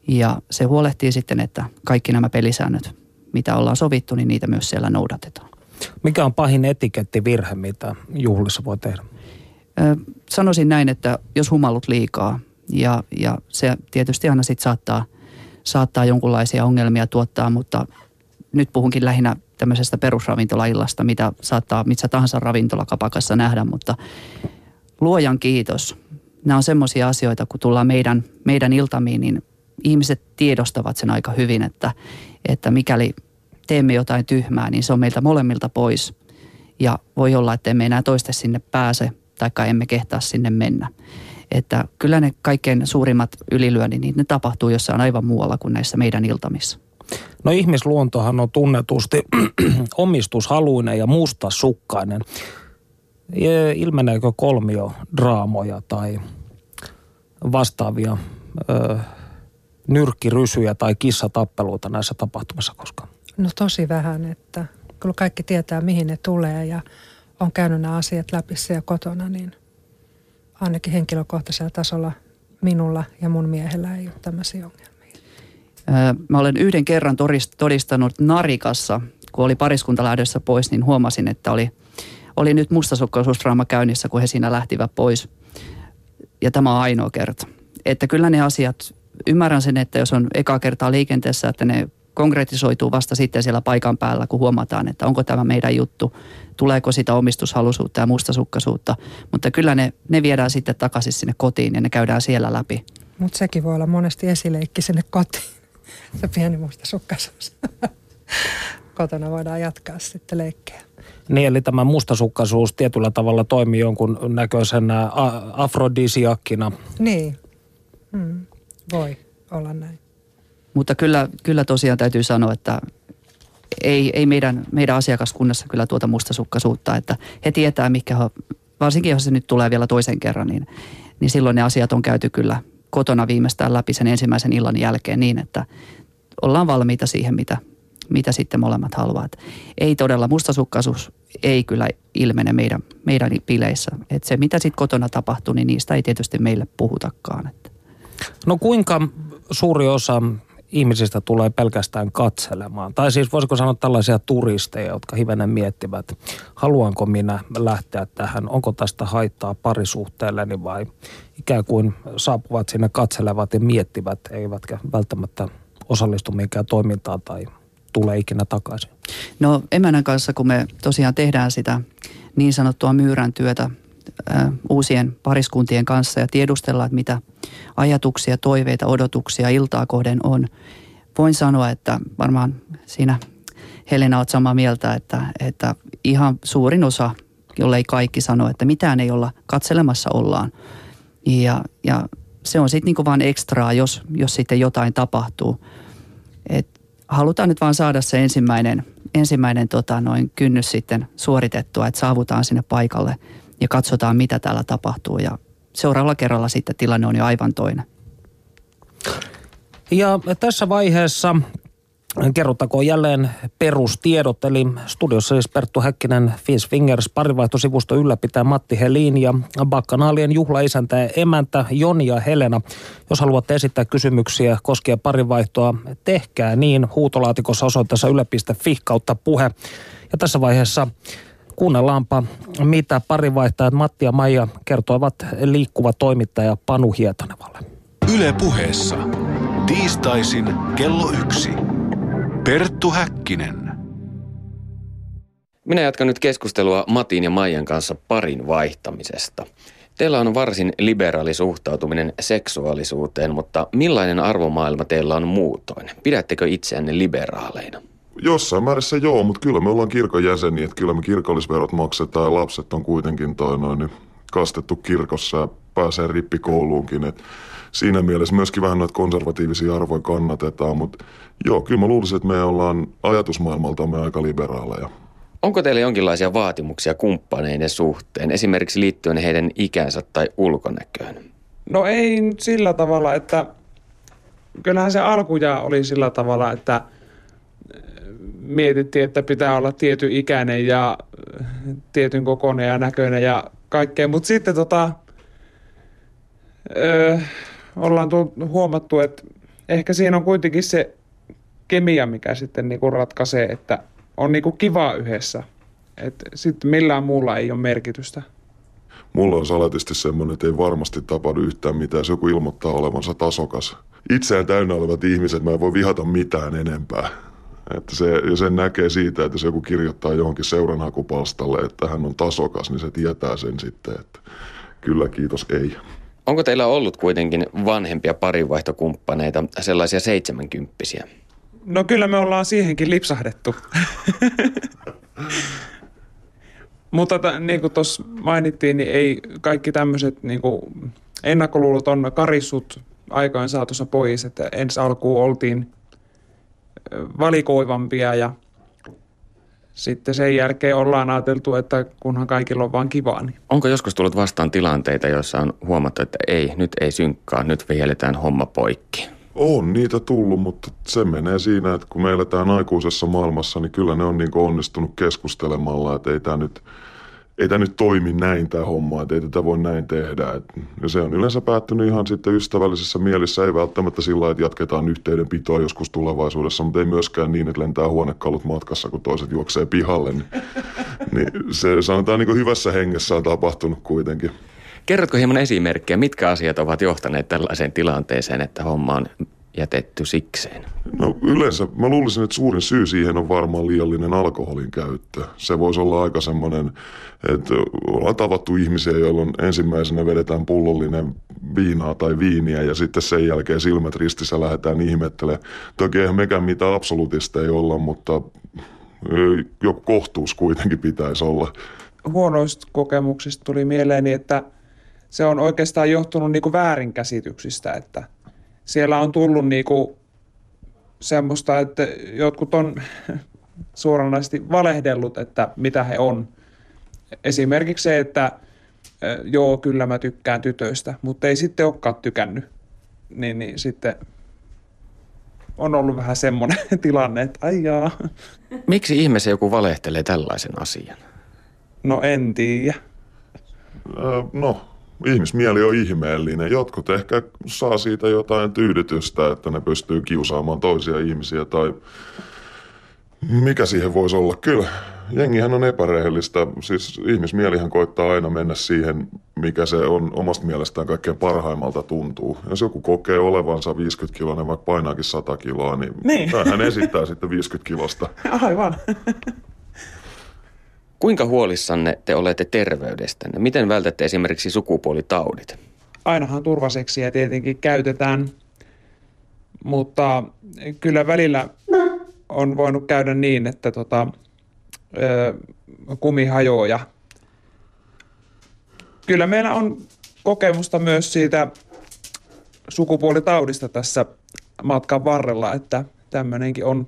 ja se huolehtii sitten, että kaikki nämä pelisäännöt, mitä ollaan sovittu, niin niitä myös siellä noudatetaan. Mikä on pahin etikettivirhe, mitä juhlissa voi tehdä? Ö, sanoisin näin, että jos humallut liikaa ja, ja se tietysti aina sitten saattaa, saattaa jonkunlaisia ongelmia tuottaa, mutta nyt puhunkin lähinnä tämmöisestä perusravintolaillasta, mitä saattaa missä tahansa ravintolakapakassa nähdä, mutta luojan kiitos. Nämä on semmoisia asioita, kun tullaan meidän, meidän iltamiin, niin ihmiset tiedostavat sen aika hyvin, että, että mikäli teemme jotain tyhmää, niin se on meiltä molemmilta pois. Ja voi olla, että emme enää toiste sinne pääse, taikka emme kehtaa sinne mennä. Että kyllä ne kaikkein suurimmat ylilyönnit, niin ne tapahtuu jossain aivan muualla kuin näissä meidän iltamissa. No ihmisluontohan on tunnetusti <clears throat> omistushaluinen ja mustasukkainen. Ilmeneekö kolmio draamoja tai vastaavia ö, nyrkkirysyjä tai kissatappeluita näissä tapahtumissa koskaan? No tosi vähän, että kyllä kaikki tietää mihin ne tulee ja on käynyt nämä asiat läpi siellä kotona, niin ainakin henkilökohtaisella tasolla minulla ja mun miehellä ei ole tämmöisiä ongelmia. Mä olen yhden kerran todistanut Narikassa, kun oli pariskunta lähdössä pois, niin huomasin, että oli, oli nyt mustasukkaisuusdraama käynnissä, kun he siinä lähtivät pois. Ja tämä on ainoa kerta. Että kyllä ne asiat, ymmärrän sen, että jos on eka kertaa liikenteessä, että ne konkretisoituu vasta sitten siellä paikan päällä, kun huomataan, että onko tämä meidän juttu, tuleeko sitä omistushalusuutta ja mustasukkaisuutta. Mutta kyllä ne, ne viedään sitten takaisin sinne kotiin ja ne käydään siellä läpi. Mutta sekin voi olla monesti esileikki sinne kotiin se pieni musta sukkaisuus. <laughs> Kotona voidaan jatkaa sitten leikkejä. Niin, eli tämä mustasukkaisuus tietyllä tavalla toimii jonkun näköisenä afrodisiakkina. Niin, hmm. voi olla näin. Mutta kyllä, kyllä tosiaan täytyy sanoa, että ei, ei meidän, meidän asiakaskunnassa kyllä tuota mustasukkaisuutta, että he tietää, mikä varsinkin jos se nyt tulee vielä toisen kerran, niin, niin silloin ne asiat on käyty kyllä kotona viimeistään läpi sen ensimmäisen illan jälkeen niin, että ollaan valmiita siihen, mitä, mitä sitten molemmat haluavat. Ei todella, mustasukkaisuus ei kyllä ilmene meidän, meidän pileissä. Että se, mitä sitten kotona tapahtuu, niin niistä ei tietysti meille puhutakaan. Että. No kuinka suuri osa ihmisistä tulee pelkästään katselemaan. Tai siis voisiko sanoa tällaisia turisteja, jotka hivenen miettivät, haluanko minä lähteä tähän, onko tästä haittaa parisuhteelleni vai ikään kuin saapuvat sinne katselevat ja miettivät, eivätkä välttämättä osallistu mihinkään toimintaan tai tule ikinä takaisin? No emänän kanssa, kun me tosiaan tehdään sitä niin sanottua myyrän työtä uusien pariskuntien kanssa ja tiedustellaan, että mitä ajatuksia, toiveita, odotuksia iltaa kohden on. Voin sanoa, että varmaan siinä Helena olet samaa mieltä, että, että ihan suurin osa jollei kaikki sano, että mitään ei olla, katselemassa ollaan. Ja, ja se on sitten niinku vaan ekstraa, jos, jos sitten jotain tapahtuu. Et halutaan nyt vaan saada se ensimmäinen, ensimmäinen tota, noin kynnys sitten suoritettua, että saavutaan sinne paikalle ja katsotaan, mitä täällä tapahtuu. Ja seuraavalla kerralla sitten tilanne on jo aivan toinen. Ja tässä vaiheessa Kerrottakoon jälleen perustiedot, eli studiossa siis Perttu Häkkinen, Fins Fingers, parivaihtosivusto ylläpitää Matti Helin ja Bakkanaalien juhlaisäntä ja emäntä Joni ja Helena. Jos haluatte esittää kysymyksiä koskien parivaihtoa, tehkää niin huutolaatikossa osoitteessa yle.fi kautta puhe. Ja tässä vaiheessa kuunnellaanpa, mitä parivaihtajat Matti ja Maija kertoivat liikkuva toimittaja Panu Hietanevalle. Yle puheessa. Tiistaisin kello yksi. Perttu Häkkinen. Minä jatkan nyt keskustelua Matin ja Maijan kanssa parin vaihtamisesta. Teillä on varsin liberaali suhtautuminen seksuaalisuuteen, mutta millainen arvomaailma teillä on muutoin? Pidättekö itseänne liberaaleina? Jossain määrässä joo, mutta kyllä me ollaan kirkon jäseniä, että kyllä me kirkollisverot maksetaan ja lapset on kuitenkin toi noin, niin kastettu kirkossa ja pääsee rippikouluunkin. Et siinä mielessä myöskin vähän noita konservatiivisia arvoja kannatetaan, mutta joo, kyllä mä luulisin, että me ollaan ajatusmaailmaltamme aika liberaaleja. Onko teillä jonkinlaisia vaatimuksia kumppaneiden suhteen, esimerkiksi liittyen heidän ikänsä tai ulkonäköön? No ei sillä tavalla, että kyllähän se alkuja oli sillä tavalla, että mietittiin, että pitää olla tietyn ikäinen ja tietyn kokoinen ja näköinen ja kaikkea. Mutta sitten tota, öö, ollaan huomattu, että ehkä siinä on kuitenkin se kemia, mikä sitten niinku ratkaisee, että on niinku kiva yhdessä. Sitten millään muulla ei ole merkitystä. Mulla on salatisti semmoinen, että ei varmasti tapahdu yhtään mitään, jos joku ilmoittaa olevansa tasokas. Itseään täynnä olevat ihmiset, mä en voi vihata mitään enempää. Että se, ja sen näkee siitä, että jos joku kirjoittaa johonkin seuranhakupalstalle, että hän on tasokas, niin se tietää sen sitten, että kyllä kiitos ei. Onko teillä ollut kuitenkin vanhempia parinvaihtokumppaneita, sellaisia seitsemänkymppisiä? No kyllä me ollaan siihenkin lipsahdettu. Mutta t- niin kuin tuossa mainittiin, niin ei kaikki tämmöiset niin ennakkoluulot on karissut aikojen saatossa pois. Että ensi alkuun oltiin valikoivampia ja sitten sen jälkeen ollaan ajateltu, että kunhan kaikilla on vaan kivaa. Niin. Onko joskus tullut vastaan tilanteita, joissa on huomattu, että ei, nyt ei synkkaa, nyt vihelletään homma poikki? On niitä tullut, mutta se menee siinä, että kun me eletään aikuisessa maailmassa, niin kyllä ne on niin onnistunut keskustelemalla, että ei tämä nyt – ei tämä nyt toimi näin tämä homma, että ei tätä voi näin tehdä. Et, ja se on yleensä päättynyt ihan sitten ystävällisessä mielessä, ei välttämättä sillä että jatketaan yhteydenpitoa joskus tulevaisuudessa, mutta ei myöskään niin, että lentää huonekalut matkassa, kun toiset juoksee pihalle. Niin, <laughs> niin se sanotaan niin hyvässä hengessä on tapahtunut kuitenkin. Kerrotko hieman esimerkkejä, mitkä asiat ovat johtaneet tällaiseen tilanteeseen, että homma on jätetty sikseen? No yleensä mä luulisin, että suurin syy siihen on varmaan liiallinen alkoholin käyttö. Se voisi olla aika semmoinen, että ollaan tavattu ihmisiä, jolloin ensimmäisenä vedetään pullollinen viinaa tai viiniä ja sitten sen jälkeen silmät ristissä lähdetään ihmettelemään. Toki eihän mekään mitään absoluutista ei olla, mutta joku kohtuus kuitenkin pitäisi olla. Huonoista kokemuksista tuli mieleeni, että se on oikeastaan johtunut niin kuin väärinkäsityksistä, että – siellä on tullut niinku semmoista, että jotkut on <laughs> suoranaisesti valehdellut, että mitä he on. Esimerkiksi se, että joo, kyllä mä tykkään tytöistä, mutta ei sitten olekaan tykännyt. Niin, niin sitten on ollut vähän semmoinen <laughs> tilanne, että ai jaa. Miksi ihmeessä joku valehtelee tällaisen asian? No en tiedä. no, ihmismieli on ihmeellinen. Jotkut ehkä saa siitä jotain tyydytystä, että ne pystyy kiusaamaan toisia ihmisiä tai mikä siihen voisi olla? Kyllä, jengihän on epärehellistä. Siis ihmismielihän koittaa aina mennä siihen, mikä se on omasta mielestään kaikkein parhaimmalta tuntuu. Jos joku kokee olevansa 50 kiloinen, vaikka painaakin 100 kiloa, niin, niin. hän esittää sitten 50 kilosta. Aivan. Kuinka huolissanne te olette terveydestänne? Miten vältätte esimerkiksi sukupuolitaudit? Ainahan turvaseksiä tietenkin käytetään, mutta kyllä välillä on voinut käydä niin, että tota, kumi hajoaa kyllä meillä on kokemusta myös siitä sukupuolitaudista tässä matkan varrella, että tämmöinenkin on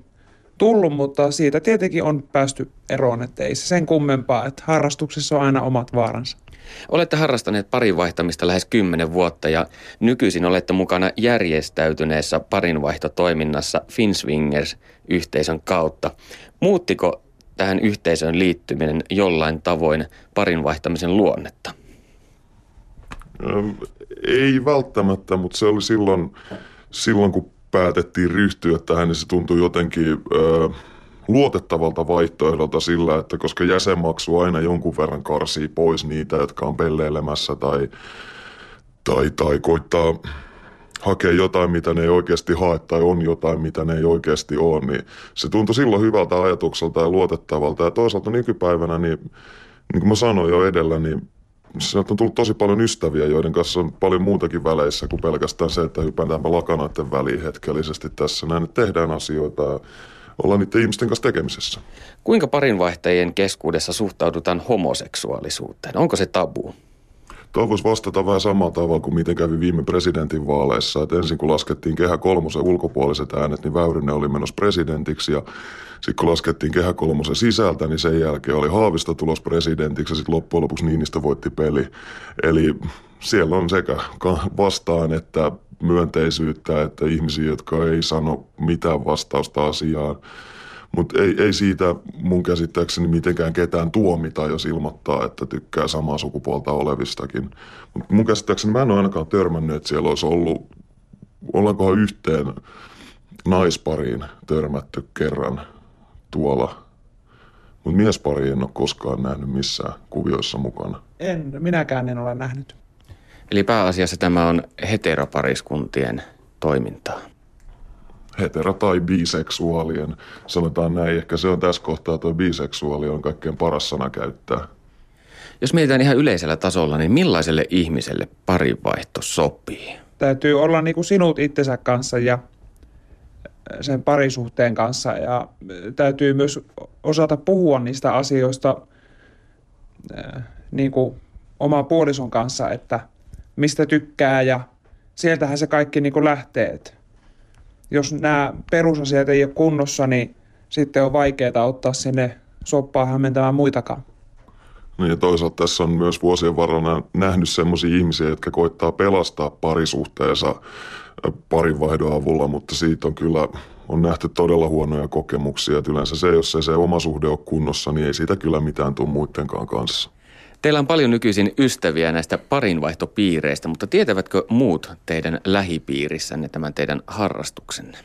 tullut, mutta siitä tietenkin on päästy eroon, että ei se sen kummempaa, että harrastuksessa on aina omat vaaransa. Olette harrastaneet parin vaihtamista lähes kymmenen vuotta ja nykyisin olette mukana järjestäytyneessä parinvaihtotoiminnassa Finswingers-yhteisön kautta. Muuttiko tähän yhteisöön liittyminen jollain tavoin parin vaihtamisen luonnetta? Ei välttämättä, mutta se oli silloin, silloin kun päätettiin ryhtyä tähän, niin se tuntui jotenkin ö, luotettavalta vaihtoehdolta sillä, että koska jäsenmaksu aina jonkun verran karsii pois niitä, jotka on pelleilemässä tai, tai, tai koittaa hakea jotain, mitä ne ei oikeasti hae tai on jotain, mitä ne ei oikeasti ole, niin se tuntui silloin hyvältä ajatukselta ja luotettavalta. Ja toisaalta nykypäivänä, niin, niin kuin mä sanoin jo edellä, niin sieltä on tullut tosi paljon ystäviä, joiden kanssa on paljon muutakin väleissä kuin pelkästään se, että hypätäänpä lakanoiden väliin hetkellisesti tässä. Näin, tehdään asioita ollaan niiden ihmisten kanssa tekemisessä. Kuinka parinvaihtajien keskuudessa suhtaudutaan homoseksuaalisuuteen? Onko se tabu? Tuo voisi vastata vähän samalla tavalla kuin miten kävi viime presidentin vaaleissa. Että ensin kun laskettiin kehä kolmosen ulkopuoliset äänet, niin Väyrynen oli menossa presidentiksi ja sitten kun laskettiin kehä kolmosen sisältä, niin sen jälkeen oli Haavista tulos presidentiksi ja sitten loppujen lopuksi Niinistä voitti peli. Eli siellä on sekä vastaan että myönteisyyttä, että ihmisiä, jotka ei sano mitään vastausta asiaan. Mutta ei, ei siitä mun käsittääkseni mitenkään ketään tuomita, jos ilmoittaa, että tykkää samaa sukupuolta olevistakin. Mutta mun käsittääkseni mä en ole ainakaan törmännyt, että siellä olisi ollut, ollaankohan yhteen naispariin törmätty kerran tuolla. Mutta miespari en ole koskaan nähnyt missään kuvioissa mukana. En, minäkään en ole nähnyt. Eli pääasiassa tämä on heteropariskuntien toimintaa. Hetero- tai biseksuaalien, sanotaan näin. Ehkä se on tässä kohtaa tuo biseksuaali on kaikkein paras sana käyttää. Jos mietitään ihan yleisellä tasolla, niin millaiselle ihmiselle parivaihto sopii? Täytyy olla niin kuin sinut itsensä kanssa ja sen parisuhteen kanssa ja täytyy myös osata puhua niistä asioista niin kuin oma puolison kanssa, että mistä tykkää ja sieltähän se kaikki niin kuin lähtee. Että jos nämä perusasiat ei ole kunnossa, niin sitten on vaikeaa ottaa sinne soppaa hämmentämään muitakaan. Niin ja toisaalta tässä on myös vuosien varrella nähnyt sellaisia ihmisiä, jotka koittaa pelastaa parisuhteensa parinvaihdon avulla, mutta siitä on kyllä on nähty todella huonoja kokemuksia. Että yleensä se, jos ei se oma suhde ole kunnossa, niin ei siitä kyllä mitään tule muidenkaan kanssa. Teillä on paljon nykyisin ystäviä näistä parinvaihtopiireistä, mutta tietävätkö muut teidän lähipiirissänne tämän teidän harrastuksenne?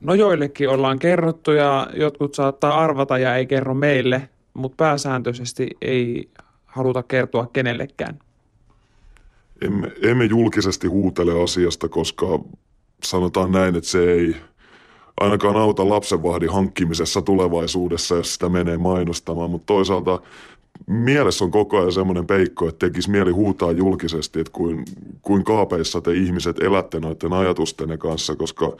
No joillekin ollaan kerrottu ja jotkut saattaa arvata ja ei kerro meille, mutta pääsääntöisesti ei haluta kertoa kenellekään. Emme, emme julkisesti huutele asiasta, koska sanotaan näin, että se ei ainakaan auta lapsenvahdin hankkimisessa tulevaisuudessa, jos sitä menee mainostamaan, mutta toisaalta mielessä on koko ajan semmoinen peikko, että tekisi mieli huutaa julkisesti, että kuin, kuin kaapeissa te ihmiset elätte noiden ajatustenne kanssa, koska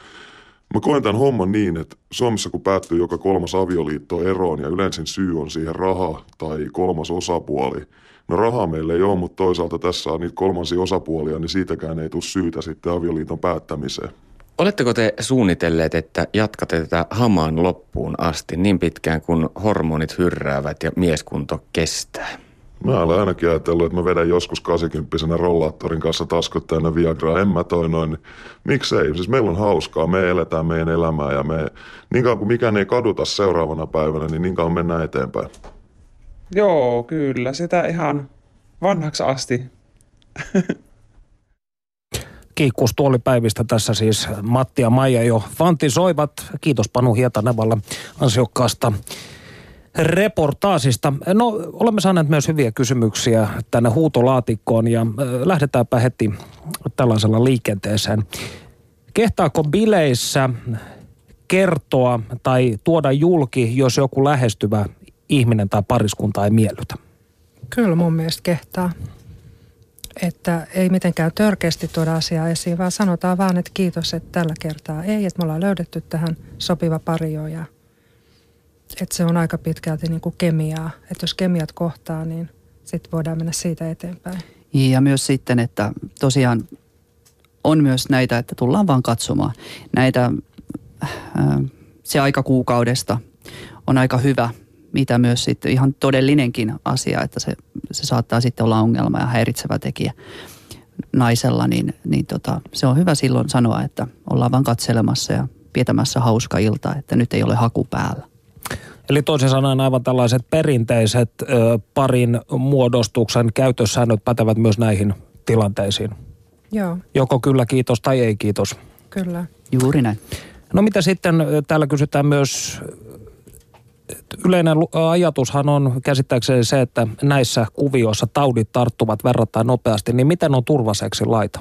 mä koen tämän homman niin, että Suomessa kun päättyy joka kolmas avioliitto eroon ja yleensä syy on siihen raha tai kolmas osapuoli, no rahaa meillä ei ole, mutta toisaalta tässä on niitä kolmansia osapuolia, niin siitäkään ei tule syytä sitten avioliiton päättämiseen. Oletteko te suunnitelleet, että jatkatte tätä hamaan loppuun asti niin pitkään kuin hormonit hyrräävät ja mieskunto kestää? Mä olen ainakin ajatellut, että mä vedän joskus 80 rollaattorin kanssa taskut täynnä Viagraa. En mä toi noin. Miksei? Siis meillä on hauskaa. Me eletään meidän elämää ja me, niin kauan kuin mikään ei kaduta seuraavana päivänä, niin niin kauan mennään eteenpäin. Joo, kyllä. Sitä ihan vanhaksi asti. <laughs> kiikkustuolipäivistä tässä siis Matti ja Maija jo fantisoivat. Kiitos Panu Hietanevalle ansiokkaasta reportaasista. No, olemme saaneet myös hyviä kysymyksiä tänne huutolaatikkoon ja lähdetäänpä heti tällaisella liikenteeseen. Kehtaako bileissä kertoa tai tuoda julki, jos joku lähestyvä ihminen tai pariskunta ei miellytä? Kyllä mun mielestä kehtaa että ei mitenkään törkeästi tuoda asiaa esiin, vaan sanotaan vaan, että kiitos, että tällä kertaa ei, että me ollaan löydetty tähän sopiva pario ja että se on aika pitkälti niin kuin kemiaa. Että jos kemiat kohtaa, niin sitten voidaan mennä siitä eteenpäin. Ja myös sitten, että tosiaan on myös näitä, että tullaan vaan katsomaan. Näitä, se aika kuukaudesta on aika hyvä, mitä myös sitten ihan todellinenkin asia, että se, se saattaa sitten olla ongelma ja häiritsevä tekijä naisella, niin, niin tota, se on hyvä silloin sanoa, että ollaan vaan katselemassa ja pietämässä hauska ilta, että nyt ei ole haku päällä. Eli toisin sanoen aivan tällaiset perinteiset ö, parin muodostuksen käytössäännöt pätevät myös näihin tilanteisiin. Joo. Joko kyllä kiitos tai ei kiitos. Kyllä. Juuri näin. No mitä sitten, täällä kysytään myös, yleinen ajatushan on käsittääkseni se, että näissä kuvioissa taudit tarttuvat verrattain nopeasti, niin miten on turvaseksi laita?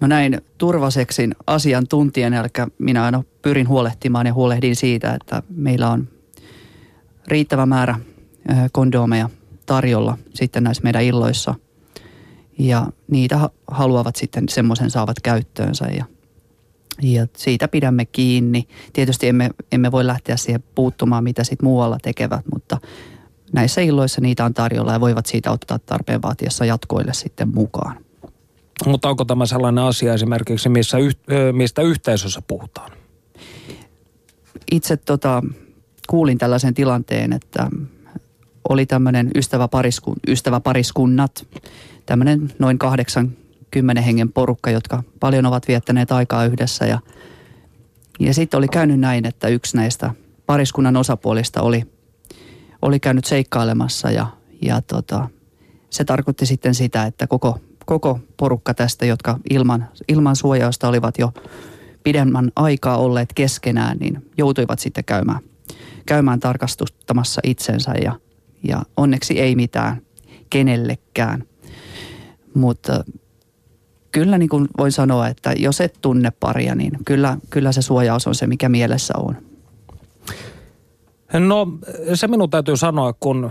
No näin turvaseksin asiantuntijan, eli minä aina pyrin huolehtimaan ja huolehdin siitä, että meillä on riittävä määrä kondomeja tarjolla sitten näissä meidän illoissa. Ja niitä haluavat sitten semmoisen saavat käyttöönsä ja, ja siitä pidämme kiinni. Tietysti emme, emme voi lähteä siihen puuttumaan, mitä sitten muualla tekevät, mutta näissä illoissa niitä on tarjolla ja voivat siitä ottaa tarpeen vaatiessa jatkoille sitten mukaan. Mutta onko tämä sellainen asia esimerkiksi, missä, mistä yhteisössä puhutaan? Itse tota, kuulin tällaisen tilanteen, että oli tämmöinen ystäväpariskun, ystäväpariskunnat, tämmöinen noin 80 hengen porukka, jotka paljon ovat viettäneet aikaa yhdessä. Ja, ja sitten oli käynyt näin, että yksi näistä pariskunnan osapuolista oli, oli käynyt seikkailemassa ja, ja tota, se tarkoitti sitten sitä, että koko, koko porukka tästä, jotka ilman, ilman suojausta olivat jo pidemmän aikaa olleet keskenään, niin joutuivat sitten käymään käymään tarkastustamassa itsensä ja, ja onneksi ei mitään kenellekään. Mutta kyllä niin kuin voin sanoa, että jos et tunne paria, niin kyllä, kyllä se suojaus on se, mikä mielessä on. No se minun täytyy sanoa, kun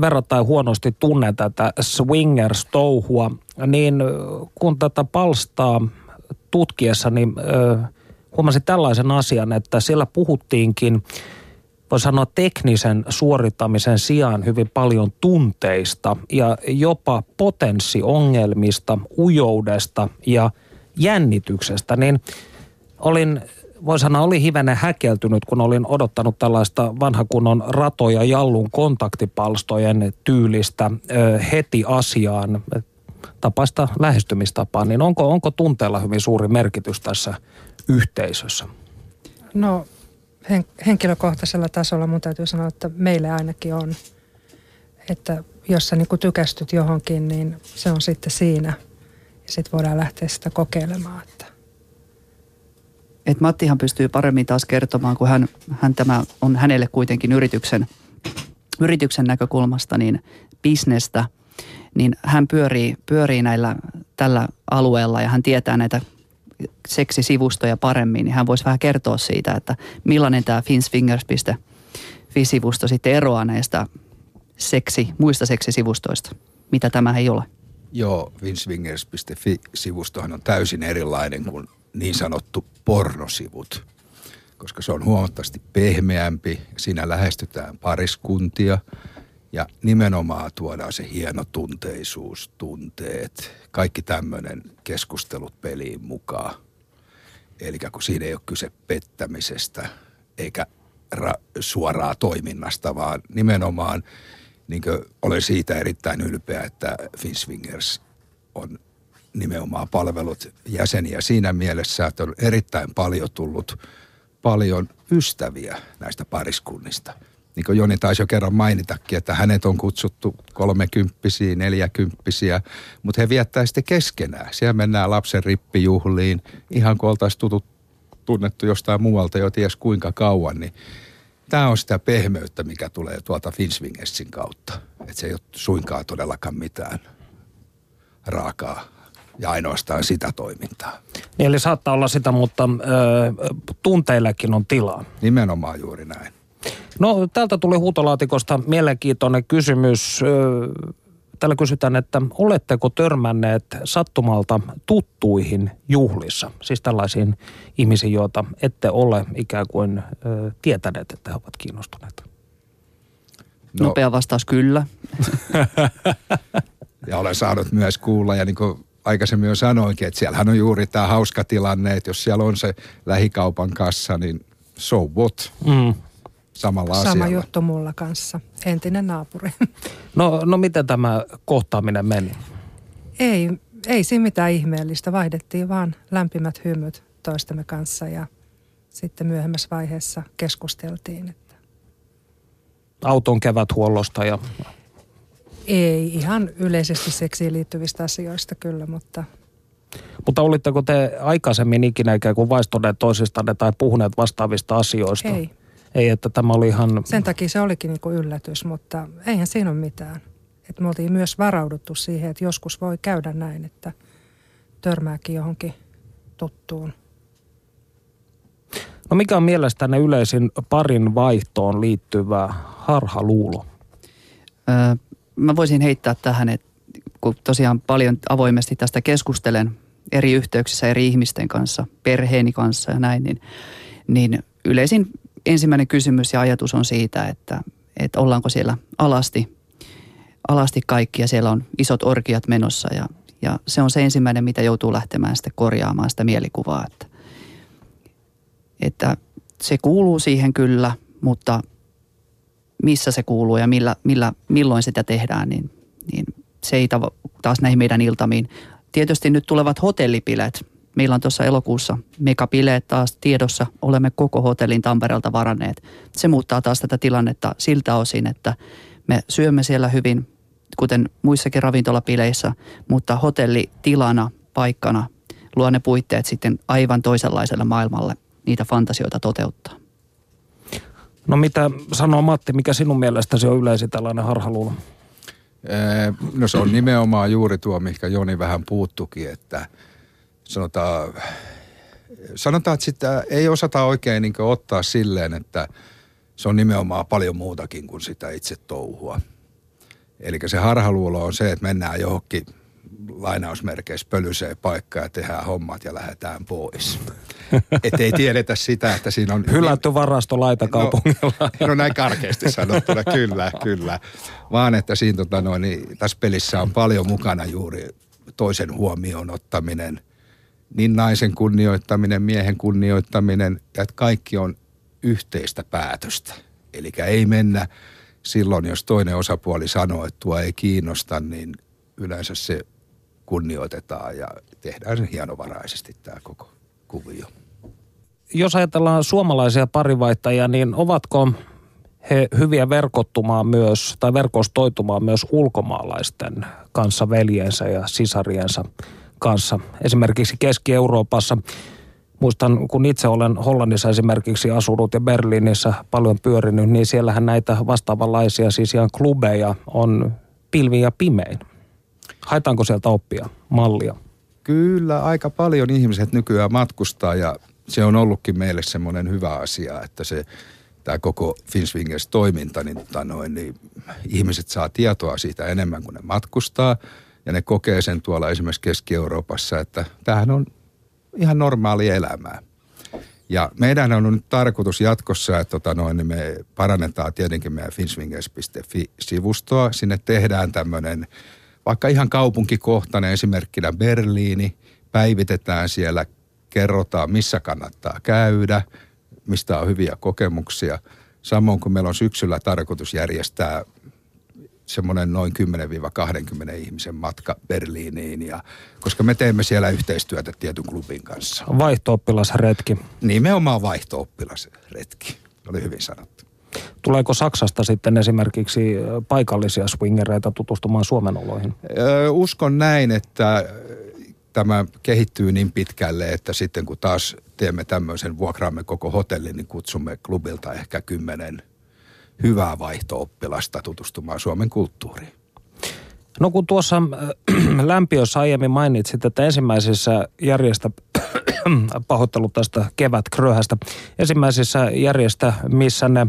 verrattain huonosti tunnen tätä swingers-touhua, niin kun tätä palstaa tutkiessa, niin huomasin tällaisen asian, että siellä puhuttiinkin – voi sanoa teknisen suorittamisen sijaan hyvin paljon tunteista ja jopa potenssiongelmista, ujoudesta ja jännityksestä, niin olin voi sanoa, oli hivenen häkeltynyt, kun olin odottanut tällaista vanhakunnon rato- ja jallun kontaktipalstojen tyylistä ö, heti asiaan tapaista lähestymistapaa, niin onko, onko tunteella hyvin suuri merkitys tässä yhteisössä? No hen, henkilökohtaisella tasolla mun täytyy sanoa, että meille ainakin on. Että jos sä niin tykästyt johonkin, niin se on sitten siinä. Ja sitten voidaan lähteä sitä kokeilemaan. Että. Et Mattihan pystyy paremmin taas kertomaan, kun hän, hän tämä on hänelle kuitenkin yrityksen, yrityksen näkökulmasta niin bisnestä, niin hän pyörii, pyörii näillä tällä alueella ja hän tietää näitä seksisivustoja paremmin, niin hän voisi vähän kertoa siitä, että millainen tämä finsfingers.fi-sivusto sitten eroaa näistä seksi, muista seksisivustoista. Mitä tämä ei ole? Joo, finsfingers.fi-sivustohan on täysin erilainen kuin niin sanottu pornosivut, koska se on huomattavasti pehmeämpi. Siinä lähestytään pariskuntia ja nimenomaan tuodaan se hieno tunteisuus, tunteet, kaikki tämmöinen keskustelut peliin mukaan. Eli kun siinä ei ole kyse pettämisestä eikä ra- suoraa toiminnasta, vaan nimenomaan niin olen siitä erittäin ylpeä, että Finswingers on nimenomaan palvelut jäseniä siinä mielessä, että on erittäin paljon tullut paljon ystäviä näistä pariskunnista – niin kuin Joni taisi jo kerran mainitakin, että hänet on kutsuttu kolmekymppisiä, neljäkymppisiä, mutta he viettää sitten keskenään. Siellä mennään lapsen rippijuhliin, ihan kuin oltaisiin tutut, tunnettu jostain muualta jo ties kuinka kauan, niin tämä on sitä pehmeyttä, mikä tulee tuolta Finswingessin kautta. Että se ei ole suinkaan todellakaan mitään raakaa ja ainoastaan sitä toimintaa. Niin, eli saattaa olla sitä, mutta ö, tunteillekin on tilaa. Nimenomaan juuri näin. No täältä tuli huutolaatikosta mielenkiintoinen kysymys. Täällä kysytään, että oletteko törmänneet sattumalta tuttuihin juhlissa? Siis tällaisiin ihmisiin, joita ette ole ikään kuin tietäneet, että he ovat kiinnostuneet. No. Nopea vastaus kyllä. <laughs> ja olen saanut myös kuulla, ja niin kuin aikaisemmin jo sanoinkin, että siellähän on juuri tämä hauska tilanne, että jos siellä on se lähikaupan kassa, niin so what? Mm. Samalla Sama asialla. juttu mulla kanssa, entinen naapuri. <laughs> No, no miten tämä kohtaaminen meni? Ei, ei siinä mitään ihmeellistä. Vaihdettiin vaan lämpimät hymyt toistemme kanssa ja sitten myöhemmässä vaiheessa keskusteltiin. Että... Auton keväthuollosta ja... Ei, ihan yleisesti seksiin liittyvistä asioista kyllä, mutta... Mutta olitteko te aikaisemmin ikinä ikään kuin vaistoneet toisistanne tai puhuneet vastaavista asioista? Ei. Ei, että tämä oli ihan... Sen takia se olikin niin kuin yllätys, mutta eihän siinä ole mitään. Et me oltiin myös varauduttu siihen, että joskus voi käydä näin, että törmääkin johonkin tuttuun. No mikä on mielestäni yleisin parin vaihtoon liittyvä harhaluulo? Öö, mä voisin heittää tähän, että kun tosiaan paljon avoimesti tästä keskustelen eri yhteyksissä eri ihmisten kanssa, perheeni kanssa ja näin, niin, niin yleisin ensimmäinen kysymys ja ajatus on siitä, että, että ollaanko siellä alasti, alasti kaikki ja siellä on isot orkiat menossa ja, ja se on se ensimmäinen, mitä joutuu lähtemään sitten korjaamaan sitä mielikuvaa, että, että se kuuluu siihen kyllä, mutta missä se kuuluu ja millä, millä, milloin sitä tehdään, niin, niin se ei taas näihin meidän iltamiin. Tietysti nyt tulevat hotellipilet. Meillä on tuossa elokuussa megapileet taas tiedossa. Olemme koko hotellin Tampereelta varanneet. Se muuttaa taas tätä tilannetta siltä osin, että me syömme siellä hyvin, kuten muissakin ravintolapileissä, mutta hotellitilana, paikkana luo ne puitteet sitten aivan toisenlaiselle maailmalle niitä fantasioita toteuttaa. No mitä sanoo Matti, mikä sinun mielestäsi on yleisin tällainen harhaluulo? No se on nimenomaan juuri tuo, mikä Joni vähän puuttukin, että sanotaan, sanotaan että sitä ei osata oikein niin ottaa silleen, että se on nimenomaan paljon muutakin kuin sitä itse touhua. Eli se harhaluulo on se, että mennään johonkin lainausmerkeissä pölyseen paikkaan ja tehdään hommat ja lähdetään pois. <laughs> Että ei tiedetä sitä, että siinä on... Hylätty varasto laitakaupungilla. No, <laughs> no näin karkeasti sanottuna, kyllä, kyllä. Vaan että siinä tota noin, niin, tässä pelissä on paljon mukana juuri toisen huomioon ottaminen, niin naisen kunnioittaminen, miehen kunnioittaminen, että kaikki on yhteistä päätöstä. Eli ei mennä silloin, jos toinen osapuoli sanoo, että tuo ei kiinnosta, niin yleensä se kunnioitetaan ja tehdään se hienovaraisesti tämä koko kuvio. Jos ajatellaan suomalaisia parivaihtajia, niin ovatko he hyviä verkottumaan myös tai verkostoitumaan myös ulkomaalaisten kanssa veljensä ja sisariensa kanssa. Esimerkiksi Keski-Euroopassa muistan, kun itse olen Hollannissa esimerkiksi asunut ja Berliinissä paljon pyörinyt, niin siellähän näitä vastaavanlaisia siis ihan klubeja on pilvi ja pimein. Haetaanko sieltä oppia, mallia? Kyllä, aika paljon ihmiset nykyään matkustaa ja se on ollutkin meille semmoinen hyvä asia, että se tämä koko Finswingers toiminta, niin, tota niin ihmiset saa tietoa siitä enemmän kuin ne matkustaa ja ne kokee sen tuolla esimerkiksi Keski-Euroopassa, että tämähän on ihan normaali elämää. Ja meidän on nyt tarkoitus jatkossa, että tota noin, niin me parannetaan tietenkin meidän finswingers.fi-sivustoa. Sinne tehdään tämmöinen vaikka ihan kaupunkikohtainen esimerkkinä Berliini, päivitetään siellä, kerrotaan missä kannattaa käydä, mistä on hyviä kokemuksia. Samoin kuin meillä on syksyllä tarkoitus järjestää semmoinen noin 10-20 ihmisen matka Berliiniin, ja, koska me teemme siellä yhteistyötä tietyn klubin kanssa. Vaihto-oppilasretki. Nimenomaan vaihto-oppilasretki, oli hyvin sanottu. Tuleeko Saksasta sitten esimerkiksi paikallisia swingereita tutustumaan Suomen oloihin? Uskon näin, että tämä kehittyy niin pitkälle, että sitten kun taas teemme tämmöisen, vuokraamme koko hotellin, niin kutsumme klubilta ehkä kymmenen hyvää vaihto-oppilasta tutustumaan Suomen kulttuuriin. No kun tuossa äh, <clears throat> lämpiössä aiemmin mainitsit, että ensimmäisessä järjestä, <clears throat> pahoittelut tästä kevätkröhästä, ensimmäisessä järjestä, missä ne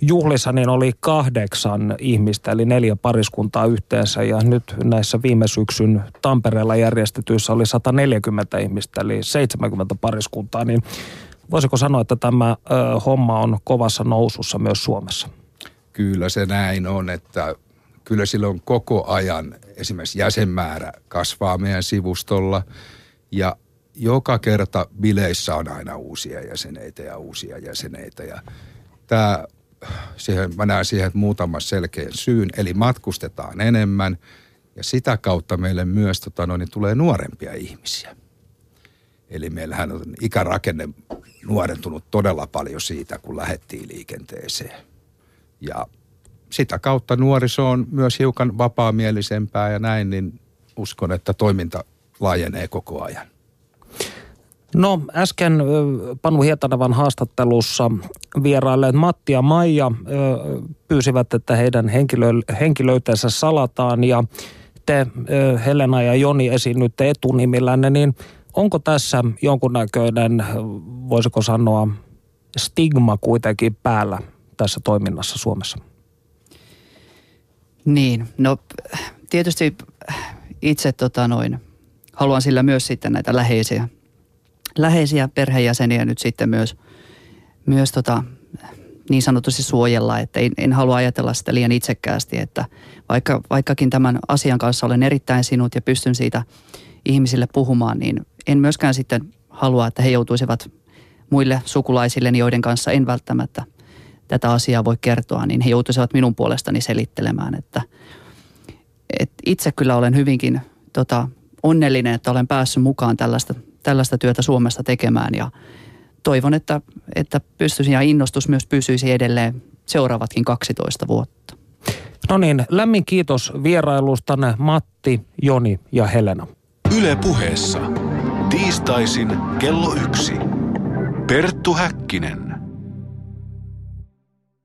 juhlissa niin oli kahdeksan ihmistä, eli neljä pariskuntaa yhteensä. Ja nyt näissä viime syksyn Tampereella järjestetyissä oli 140 ihmistä, eli 70 pariskuntaa. Niin voisiko sanoa, että tämä ö, homma on kovassa nousussa myös Suomessa? Kyllä se näin on, että kyllä silloin koko ajan esimerkiksi jäsenmäärä kasvaa meidän sivustolla ja joka kerta bileissä on aina uusia jäseneitä ja uusia jäseneitä ja tämä, siihen, mä näen siihen muutaman selkeän syyn, eli matkustetaan enemmän ja sitä kautta meille myös tota, no, niin tulee nuorempia ihmisiä. Eli meillähän on ikärakenne nuorentunut todella paljon siitä, kun lähettiin liikenteeseen. Ja sitä kautta nuoriso on myös hiukan vapaamielisempää ja näin, niin uskon, että toiminta laajenee koko ajan. No äsken Panu Hietanavan haastattelussa vierailleet Matti ja Maija pyysivät, että heidän henkilö, henkilöitensä salataan ja te Helena ja Joni esiinnytte etunimillänne, niin onko tässä jonkunnäköinen, voisiko sanoa, stigma kuitenkin päällä tässä toiminnassa Suomessa? Niin, no tietysti itse tota noin, haluan sillä myös sitten näitä läheisiä, läheisiä perheenjäseniä nyt sitten myös, myös tota, niin sanotusti suojella, että en, en halua ajatella sitä liian itsekkäästi, että vaikka, vaikkakin tämän asian kanssa olen erittäin sinut ja pystyn siitä ihmisille puhumaan, niin en myöskään sitten halua, että he joutuisivat muille sukulaisille, joiden kanssa en välttämättä tätä asiaa voi kertoa, niin he joutuisivat minun puolestani selittelemään, että, että itse kyllä olen hyvinkin tota, onnellinen, että olen päässyt mukaan tällaista, tällaista työtä Suomesta tekemään ja toivon, että, että pystyisin ja innostus myös pysyisi edelleen seuraavatkin 12 vuotta. No niin, lämmin kiitos vierailustanne Matti, Joni ja Helena. Yle puheessa. Tiistaisin kello yksi. Perttu Häkkinen.